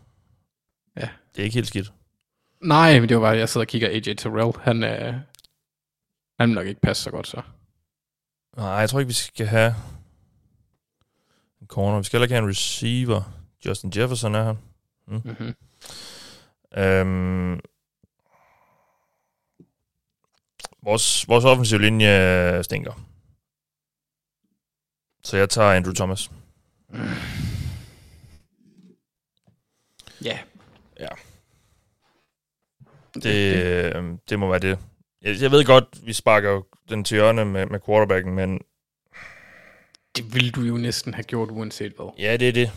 Ja.
Det er ikke helt skidt.
Nej, men det var bare, jeg sidder og kigger AJ Terrell. Han, øh, han vil nok ikke passe så godt så.
Nej, jeg tror ikke, vi skal have en corner. Vi skal heller ikke have en receiver. Justin Jefferson er her.
Mm-hmm.
Øhm, vores, vores offensiv linje stinker. Så jeg tager Andrew Thomas.
Ja.
Ja. Det, øhm, det må være det, Jeg, jeg ved godt, vi sparker jo den til hjørne med, med quarterbacken, men
Det ville du jo næsten have gjort uanset hvad.
ja, det er det.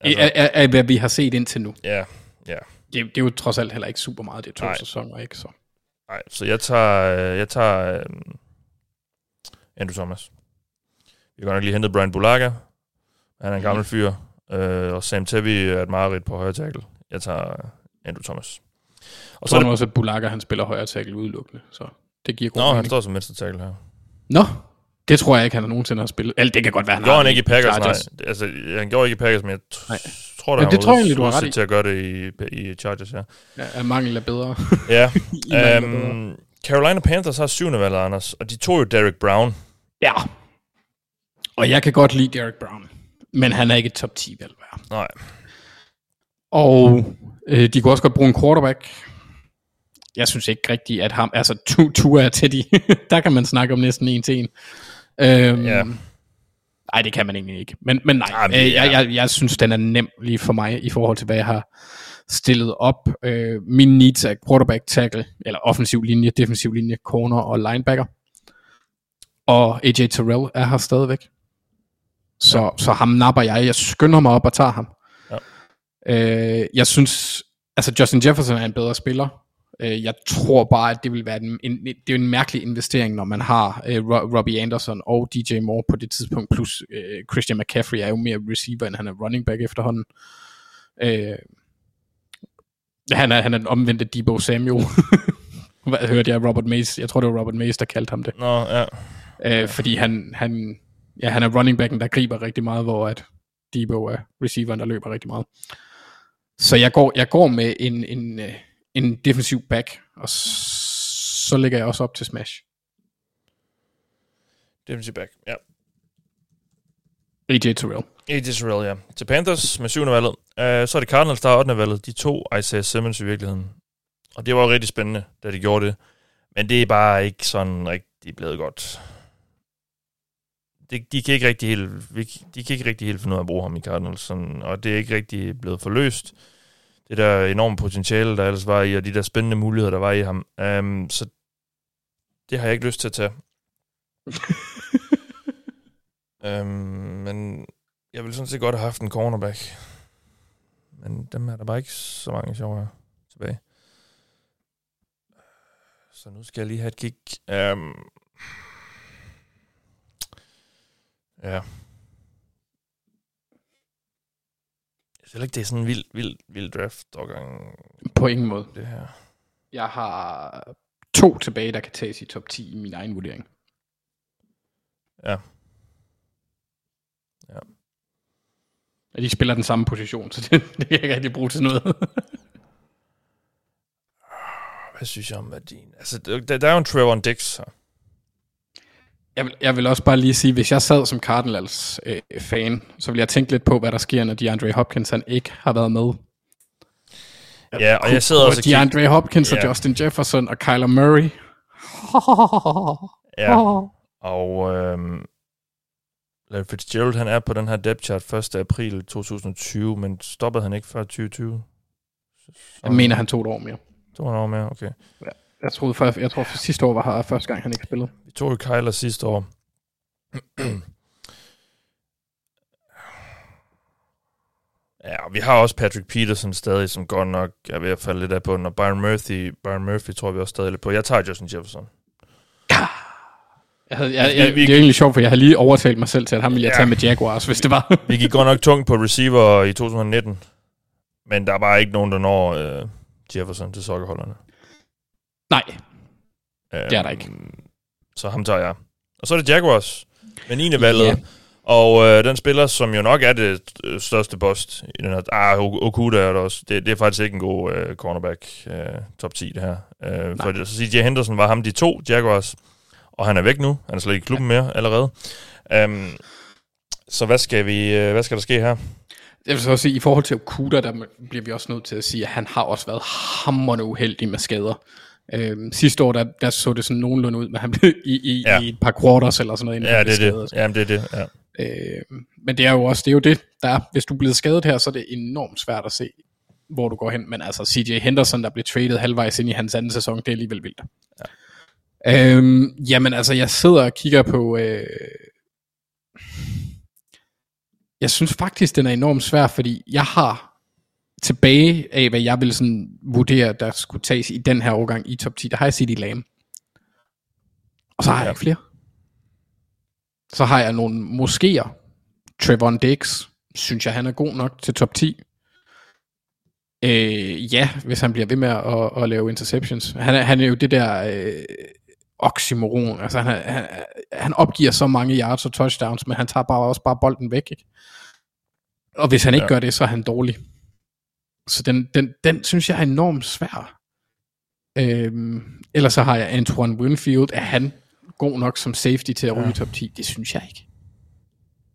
Altså, af, af, af, hvad vi har set indtil nu.
Ja, ja.
Det, det er jo trods alt heller ikke super meget, det er to
Nej.
Sæsoner, ikke? Så.
Nej, så jeg tager, øh, jeg tager øh, Andrew Thomas. Vi har godt nok lige hentet Brian Bulaga. Han er en gammel fyr. Øh, og Sam Tevi er et mareridt på højre tackle. Jeg tager øh, Andrew Thomas. Og så er
er
det,
også, at Bulaga, han spiller højre tackle udelukkende, så det giver god
Nå, han
mening.
står som venstre tackle her.
Nå, det tror jeg ikke, han nogensinde har spillet. Eller det kan godt være, han
Gjorde
har
han ikke i Packers, nej.
Chargers.
Altså, han gjorde ikke i Packers, men jeg t-
Nej.
tror, da,
Ja,
han
det
var
tror jeg egentlig, du har ret i.
til at gøre det i, i Chargers, ja.
Ja, af mangel er bedre.
Ja, [LAUGHS]
er bedre.
um, Carolina Panthers har syvende valget, Anders, og de tog jo Derek Brown.
Ja. Og jeg kan godt lide Derek Brown, men han er ikke et top 10 valg værd.
Nej,
Og øh, de kunne også godt bruge en quarterback. Jeg synes ikke rigtigt, at ham, altså tu, Tua er Teddy, [LAUGHS] der kan man snakke om næsten en til en. Øhm,
Ja.
Nej, det kan man egentlig ikke. Men, men nej,
Ah, men
øh,
er-
jeg, jeg, jeg synes, den er nem lige for mig i forhold til, hvad jeg har stillet op. Øh, min needs er quarterback, tackle, eller offensiv linje, defensiv linje, corner og linebacker. Og AJ Terrell er her stadigvæk. Så, ja. så ham napper jeg. Jeg skynder mig op og tager ham.
Ja.
Øh, jeg synes, altså Justin Jefferson er en bedre spiller. Øh, jeg tror bare, at det vil være en, en, det er en mærkelig investering, når man har øh, Ro- Robbie Anderson og DJ Moore på det tidspunkt, plus øh, Christian McCaffrey er jo mere receiver, end han er running back efterhånden. Øh, han er, han er den omvendte Debo Samuel. [LAUGHS] Hvad hørte jeg? Robert Mays. Jeg tror, det var Robert Mays, der kaldte ham det.
nå, ja.
Øh, fordi han, han, ja, han er running backen, der griber rigtig meget, hvor at Debo er receiveren, der løber rigtig meget. Så jeg går, jeg går med en, en, øh, en defensiv back, og så lægger jeg også op til smash.
Defensive back, ja.
AJ Terrell.
AJ Terrell, ja. Til Panthers med syvende valget. Uh, så er det Cardinals, der er 8. valget. De to Isaiah Simmons i virkeligheden. Og det var jo rigtig spændende, da de gjorde det. Men det er bare ikke sådan rigtig blevet godt. Det, de, kan ikke rigtig helt, de kan ikke rigtig helt finde ud af at bruge ham i Cardinals. Sådan, og det er ikke rigtig blevet forløst. Det der enorme potentiale, der ellers var i, og de der spændende muligheder, der var i ham. Um, så det har jeg ikke lyst til at tage. um, [LAUGHS] men jeg ville sådan set godt have haft en cornerback. Men dem er der bare ikke så mange sjove tilbage. Så nu skal jeg lige have et kig. Um, ja. Jeg synes ikke, det er sådan en vild, vild, vild draft-årgang,
På ingen måde.
det her.
Jeg har to tilbage, der kan tages i top 10 i min egen vurdering.
Ja.
Og de spiller den samme position, [LAUGHS] så det, det kan jeg ikke rigtig bruge til noget.
Hvad synes jeg om værdien? Altså, der, der er jo en Trevor Dix her.
Jeg vil, jeg vil også bare lige sige, hvis jeg sad som Cardinals øh, fan, så vil jeg tænke lidt på, hvad der sker, når DeAndre Hopkins han ikke har været med.
Ja, og jeg sidder også og.
DeAndre Hopkins
Ja.
og Justin Jefferson og Kyler Murray.
Ja, og øhm, Larry Fitzgerald, han er på den her depth chart 1. april 2020, men stoppede han ikke før 2020?
Jeg mener, han tog et år mere.
To år mere, okay.
Jeg, troede, for, jeg tror, for sidste år var her første gang, han ikke spillede.
Vi tog jo Kyler sidste år. ja, og vi har også Patrick Peterson stadig, som godt nok er ved at falde lidt af på den, og Byron Murphy, Byron Murphy tror vi også stadig lidt på. Jeg tager Justin Jefferson.
Jeg havde, jeg, jeg,
vi-
det er egentlig sjovt, for jeg havde lige overtalt mig selv til, at ham ville jeg
Ja.
tage med Jaguars, hvis det var.
Vi gik godt nok tungt på receiver i 2019, men der er bare ikke nogen, der når øh, Jefferson til sokkerholderne.
Nej,
Øhm,
Det er der ikke.
Så ham tager jeg. Og så er det Jaguars med 9. valget.
Ja.
Og øh, den spiller, som jo nok er det øh, største bost i den her... Ah, Okuda er det også. Det, det er faktisk ikke en god øh, cornerback øh, top 10, det her. Øh, for det, så CJ Henderson var ham de to Jaguars, og han er væk nu. Han er slet ikke i klubben mere allerede. Um, så hvad skal, vi, øh, hvad skal der ske her?
Jeg vil så også sige, i forhold til Okuda, der bliver vi også nødt til at sige, at han har også været hammerende uheldig med skader. Øhm, sidste år, der, der så det sådan nogenlunde ud, men han blev i, i,
Ja.
ja. i et par quarters eller sådan noget, inden
Ja, det er det. Jamen, det er det, ja.
Øh, men det er jo også det, er jo det der er. Hvis du er blevet skadet her, så er det enormt svært at se, hvor du går hen. Men altså CJ Henderson, der blev traded halvvejs ind i hans anden sæson, det er alligevel vildt. Øhm, jamen altså, jeg sidder og kigger på... Øh, jeg synes faktisk, den er enormt svær, fordi jeg har tilbage af, hvad jeg vil sådan vurdere, der skulle tages i den her årgang i top 10, der har jeg CD Lamb. Og så har jeg ikke flere. Så har jeg nogle moskéer. Trevon Diggs, synes jeg, han er god nok til top 10. Øh, ja, hvis han bliver ved med at, at lave interceptions. Han er, han er jo det der øh, oxymoron. Altså, han, han, han opgiver så mange yards og touchdowns, men han tager bare også bare bolden væk. Ikke? Og hvis han ikke ja. gør det, så er han dårlig. Så den, den, den synes jeg er enormt svær. Øhm, ellers så har jeg Antoine Winfield. Er han god nok som safety til at ryge ja. top 10? Det synes jeg ikke.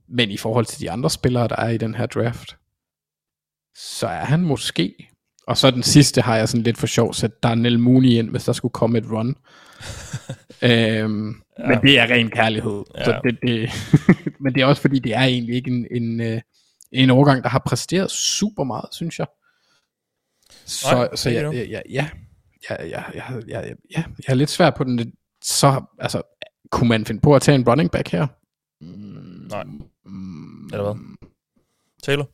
Men i forhold til de andre spillere, der er i den her draft, så er han måske. Og så den sidste har jeg sådan lidt for sjov sat Daniel Mooney ind, hvis der skulle komme et run. [LAUGHS] øhm, ja. Men det er ren kærlighed. Ja. Så det, det [LAUGHS] men det er også fordi, det er egentlig ikke en, en, øh, en overgang, der har præsteret super meget, synes jeg. Så, Nej, så jeg, jeg, jeg, ja, jeg, jeg, ja, jeg, jeg, jeg, er lidt svær på den. Så, altså, kunne man finde på at tage en running back her?
Mm, Nej. Mm. Eller hvad? Taylor?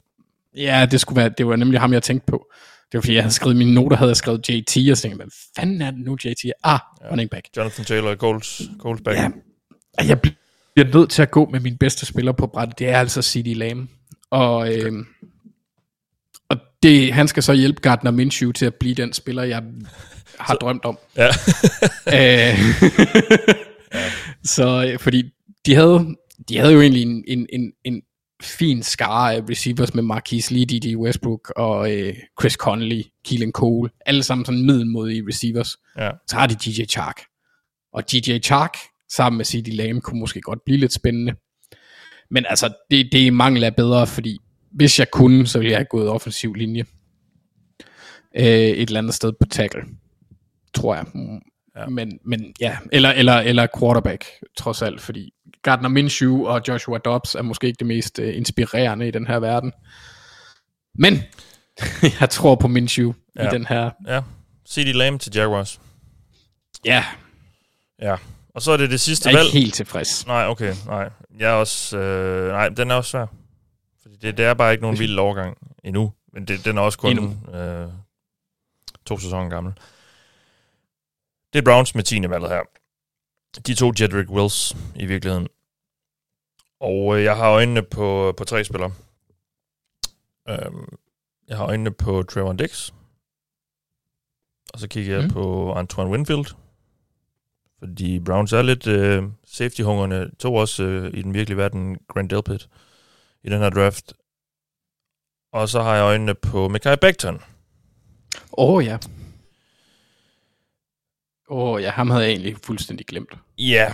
Ja, det, skulle være, det var nemlig ham, jeg tænkte på. Det var fordi, jeg havde skrevet mine noter, havde jeg skrevet JT, og så tænkte hvad fanden er det nu, JT? Ah, ja. running back.
Jonathan Taylor, goals, goals back.
Ja. Jeg bliver nødt til at gå med min bedste spiller på brættet, det er altså City Lame. Og øh, det, han skal så hjælpe Gardner Minshew til at blive den spiller, jeg har så, drømt om.
Ja. [LAUGHS]
Æh, [LAUGHS] så øh, fordi de havde, de havde jo egentlig en, en, en, en fin skare af receivers med Marquise Lee, D.D. Westbrook og øh, Chris Conley, Keelan Cole, alle sammen sådan middelmodige receivers.
Ja.
Så har de DJ Chark. Og DJ Chark sammen med C.D. Lamb kunne måske godt blive lidt spændende. Men altså, det, det er mangel af bedre, fordi hvis jeg kunne, så ville jeg have gået offensiv linje. Øh, et eller andet sted på tackle, tror jeg. Ja. Men, men ja, eller, eller, eller quarterback, trods alt, fordi Gardner Minshew og Joshua Dobbs er måske ikke det mest uh, inspirerende i den her verden. Men [LAUGHS] jeg tror på Minshew ja. i den her.
Ja, CD Lamb til Jaguars.
Ja.
Ja, og så er det det sidste
valg.
Jeg er
ikke helt tilfreds.
Nej, okay, nej. Jeg er også, øh, nej, den er også svær. Det, det er bare ikke nogen vild overgang endnu. Men det, den er også kun øh, to sæsoner gammel. Det er Browns med 10. valget her. De to Jedrick Wills i virkeligheden. Og øh, jeg har øjnene på, på tre spillere. Øhm, jeg har øjnene på Trevor Dix. Og så kigger jeg mm. på Antoine Winfield. Fordi Browns er lidt øh, safety-hungerne. To også øh, i den virkelige verden Grant Delpit i den her draft. Og så har jeg øjnene på Mekai Becton. Åh
oh, ja. Åh oh, ja, ham havde jeg egentlig fuldstændig glemt.
Ja,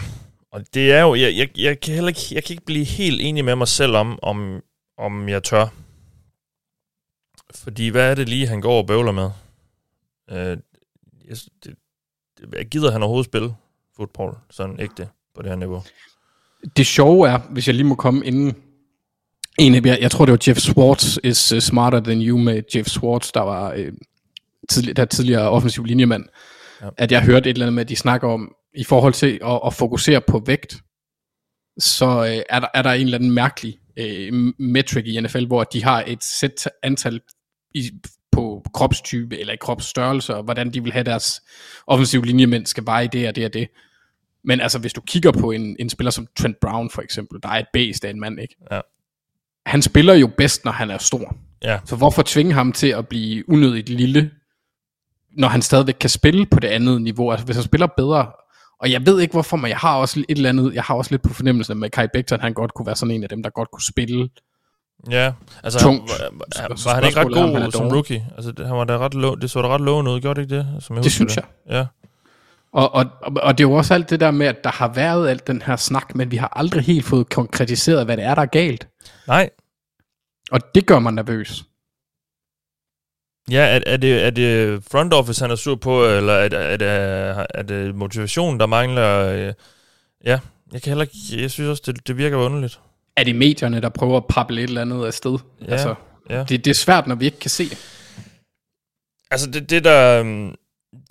og det er jo, jeg, jeg, jeg, kan heller ikke, jeg kan ikke blive helt enig med mig selv om, om, om jeg tør. Fordi hvad er det lige, han går og bøvler med? Øh, jeg, det, det, gider han overhovedet spille fodbold, sådan ægte, på det her niveau?
Det sjove er, hvis jeg lige må komme inden, en af, jeg, jeg tror det var Jeff Swartz is uh, smarter than you med Jeff Swartz, der var øh, tidlig, der tidligere offensiv linjemand, ja. at jeg hørte et eller andet med, at de snakker om, i forhold til at, at fokusere på vægt, så øh, er, der, er der en eller anden mærkelig øh, metric i NFL, hvor de har et sæt antal i, på kropstype eller i kropsstørrelse, og hvordan de vil have deres offensiv linjemænd skal veje det og det og det. Men altså, hvis du kigger på en, en spiller som Trent Brown for eksempel, der er et bæst af en mand, ikke?
Ja.
Han spiller jo bedst, når han er stor.
Ja.
Så hvorfor tvinge ham til at blive unødigt lille, når han stadigvæk kan spille på det andet niveau? Altså, hvis han spiller bedre, og jeg ved ikke hvorfor, men jeg har også et eller andet, jeg har også lidt på fornemmelsen med Kai Becton, han godt kunne være sådan en af dem, der godt kunne spille
Ja, altså tungt. Han, var, var han ikke ret god han som rookie? Altså, det, han var da ret lo- det så da ret lovende ud, gjorde det ikke det?
Som jeg det synes det.
jeg. Ja.
Og, og, og det er jo også alt det der med, at der har været alt den her snak, men vi har aldrig helt fået konkretiseret, hvad det er, der er galt.
Nej.
Og det gør mig nervøs.
Ja, er, er, det, er det front office, han er sur på, eller er, er, er, det, er det motivation, der mangler? Øh, ja, jeg kan heller ikke, jeg synes også, det, det virker underligt.
Er det medierne, der prøver at pappe et eller andet af sted?
Ja, altså,
ja. Det, det er svært, når vi ikke kan se det.
Altså, det, det der...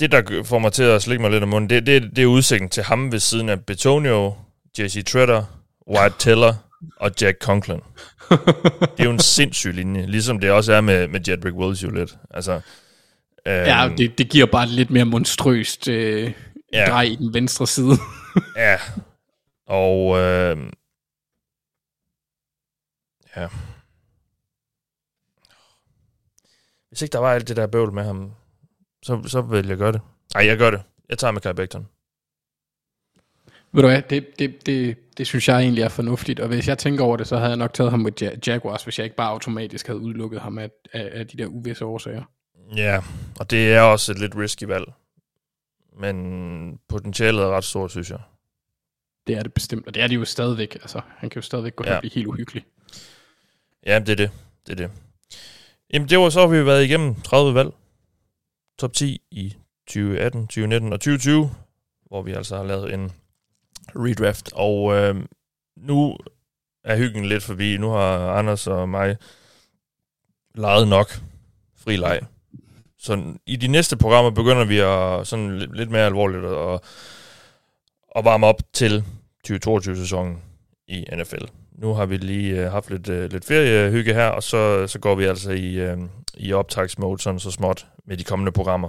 Det, der får mig til at slikke mig lidt om munden, det, det, det er udsigten til ham ved siden af Betonio, Jesse Treader, White Teller og Jack Conklin. det er jo en [LAUGHS] sindssyg linje, ligesom det også er med, med Jedrick Wills jo lidt. Altså, øhm,
Ja, det, det giver bare lidt mere monstrøst øh,
ja.
drej i den venstre side. [LAUGHS]
Ja. Og øh, ja. Hvis ikke der var alt det der bøvl med ham, så, så vil jeg gøre det. Nej, jeg gør det. Jeg tager med Kai Becton.
Ved du hvad, det, det, det, det synes jeg egentlig er fornuftigt, og hvis jeg tænker over det, så havde jeg nok taget ham med ja- Jaguars, hvis jeg ikke bare automatisk havde udelukket ham af, af, af de der uvisse årsager.
Ja, og det er også et lidt risky valg. Men potentialet er ret stort, synes jeg.
Det er det bestemt, og det er det jo stadigvæk. Altså, han kan jo stadigvæk gå hen
Ja.
og blive helt uhyggelig.
Ja, det er det. Det er det. Jamen, det var så, har vi været igennem 30 valg. Top 10 i 2018, 2019 og 2020, hvor vi altså har lavet en redraft. Og øh, nu er hyggen lidt forbi. Nu har Anders og mig leget nok fri leg. Så i de næste programmer begynder vi at sådan lidt, lidt mere alvorligt at, at varme op til 2022-sæsonen i NFL. Nu har vi lige øh, haft lidt, øh, lidt feriehygge her, og så, så går vi altså i, øh, i optagsmode sådan så småt med de kommende programmer.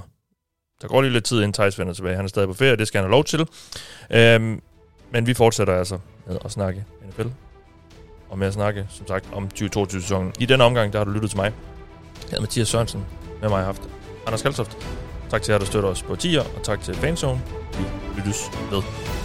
Der går lige lidt tid, inden Thijs vender tilbage. Han er stadig på ferie, det skal han have lov til. Øhm, men vi fortsætter altså med at snakke NFL. Og med at snakke, som sagt, om 2022-sæsonen. I den omgang, der har du lyttet til mig. Jeg hedder Mathias Sørensen. Med mig har haft Anders Kaltoft. Tak til jer, der støtter os på 10'er, og tak til Fanzone. Vi lyttes ved.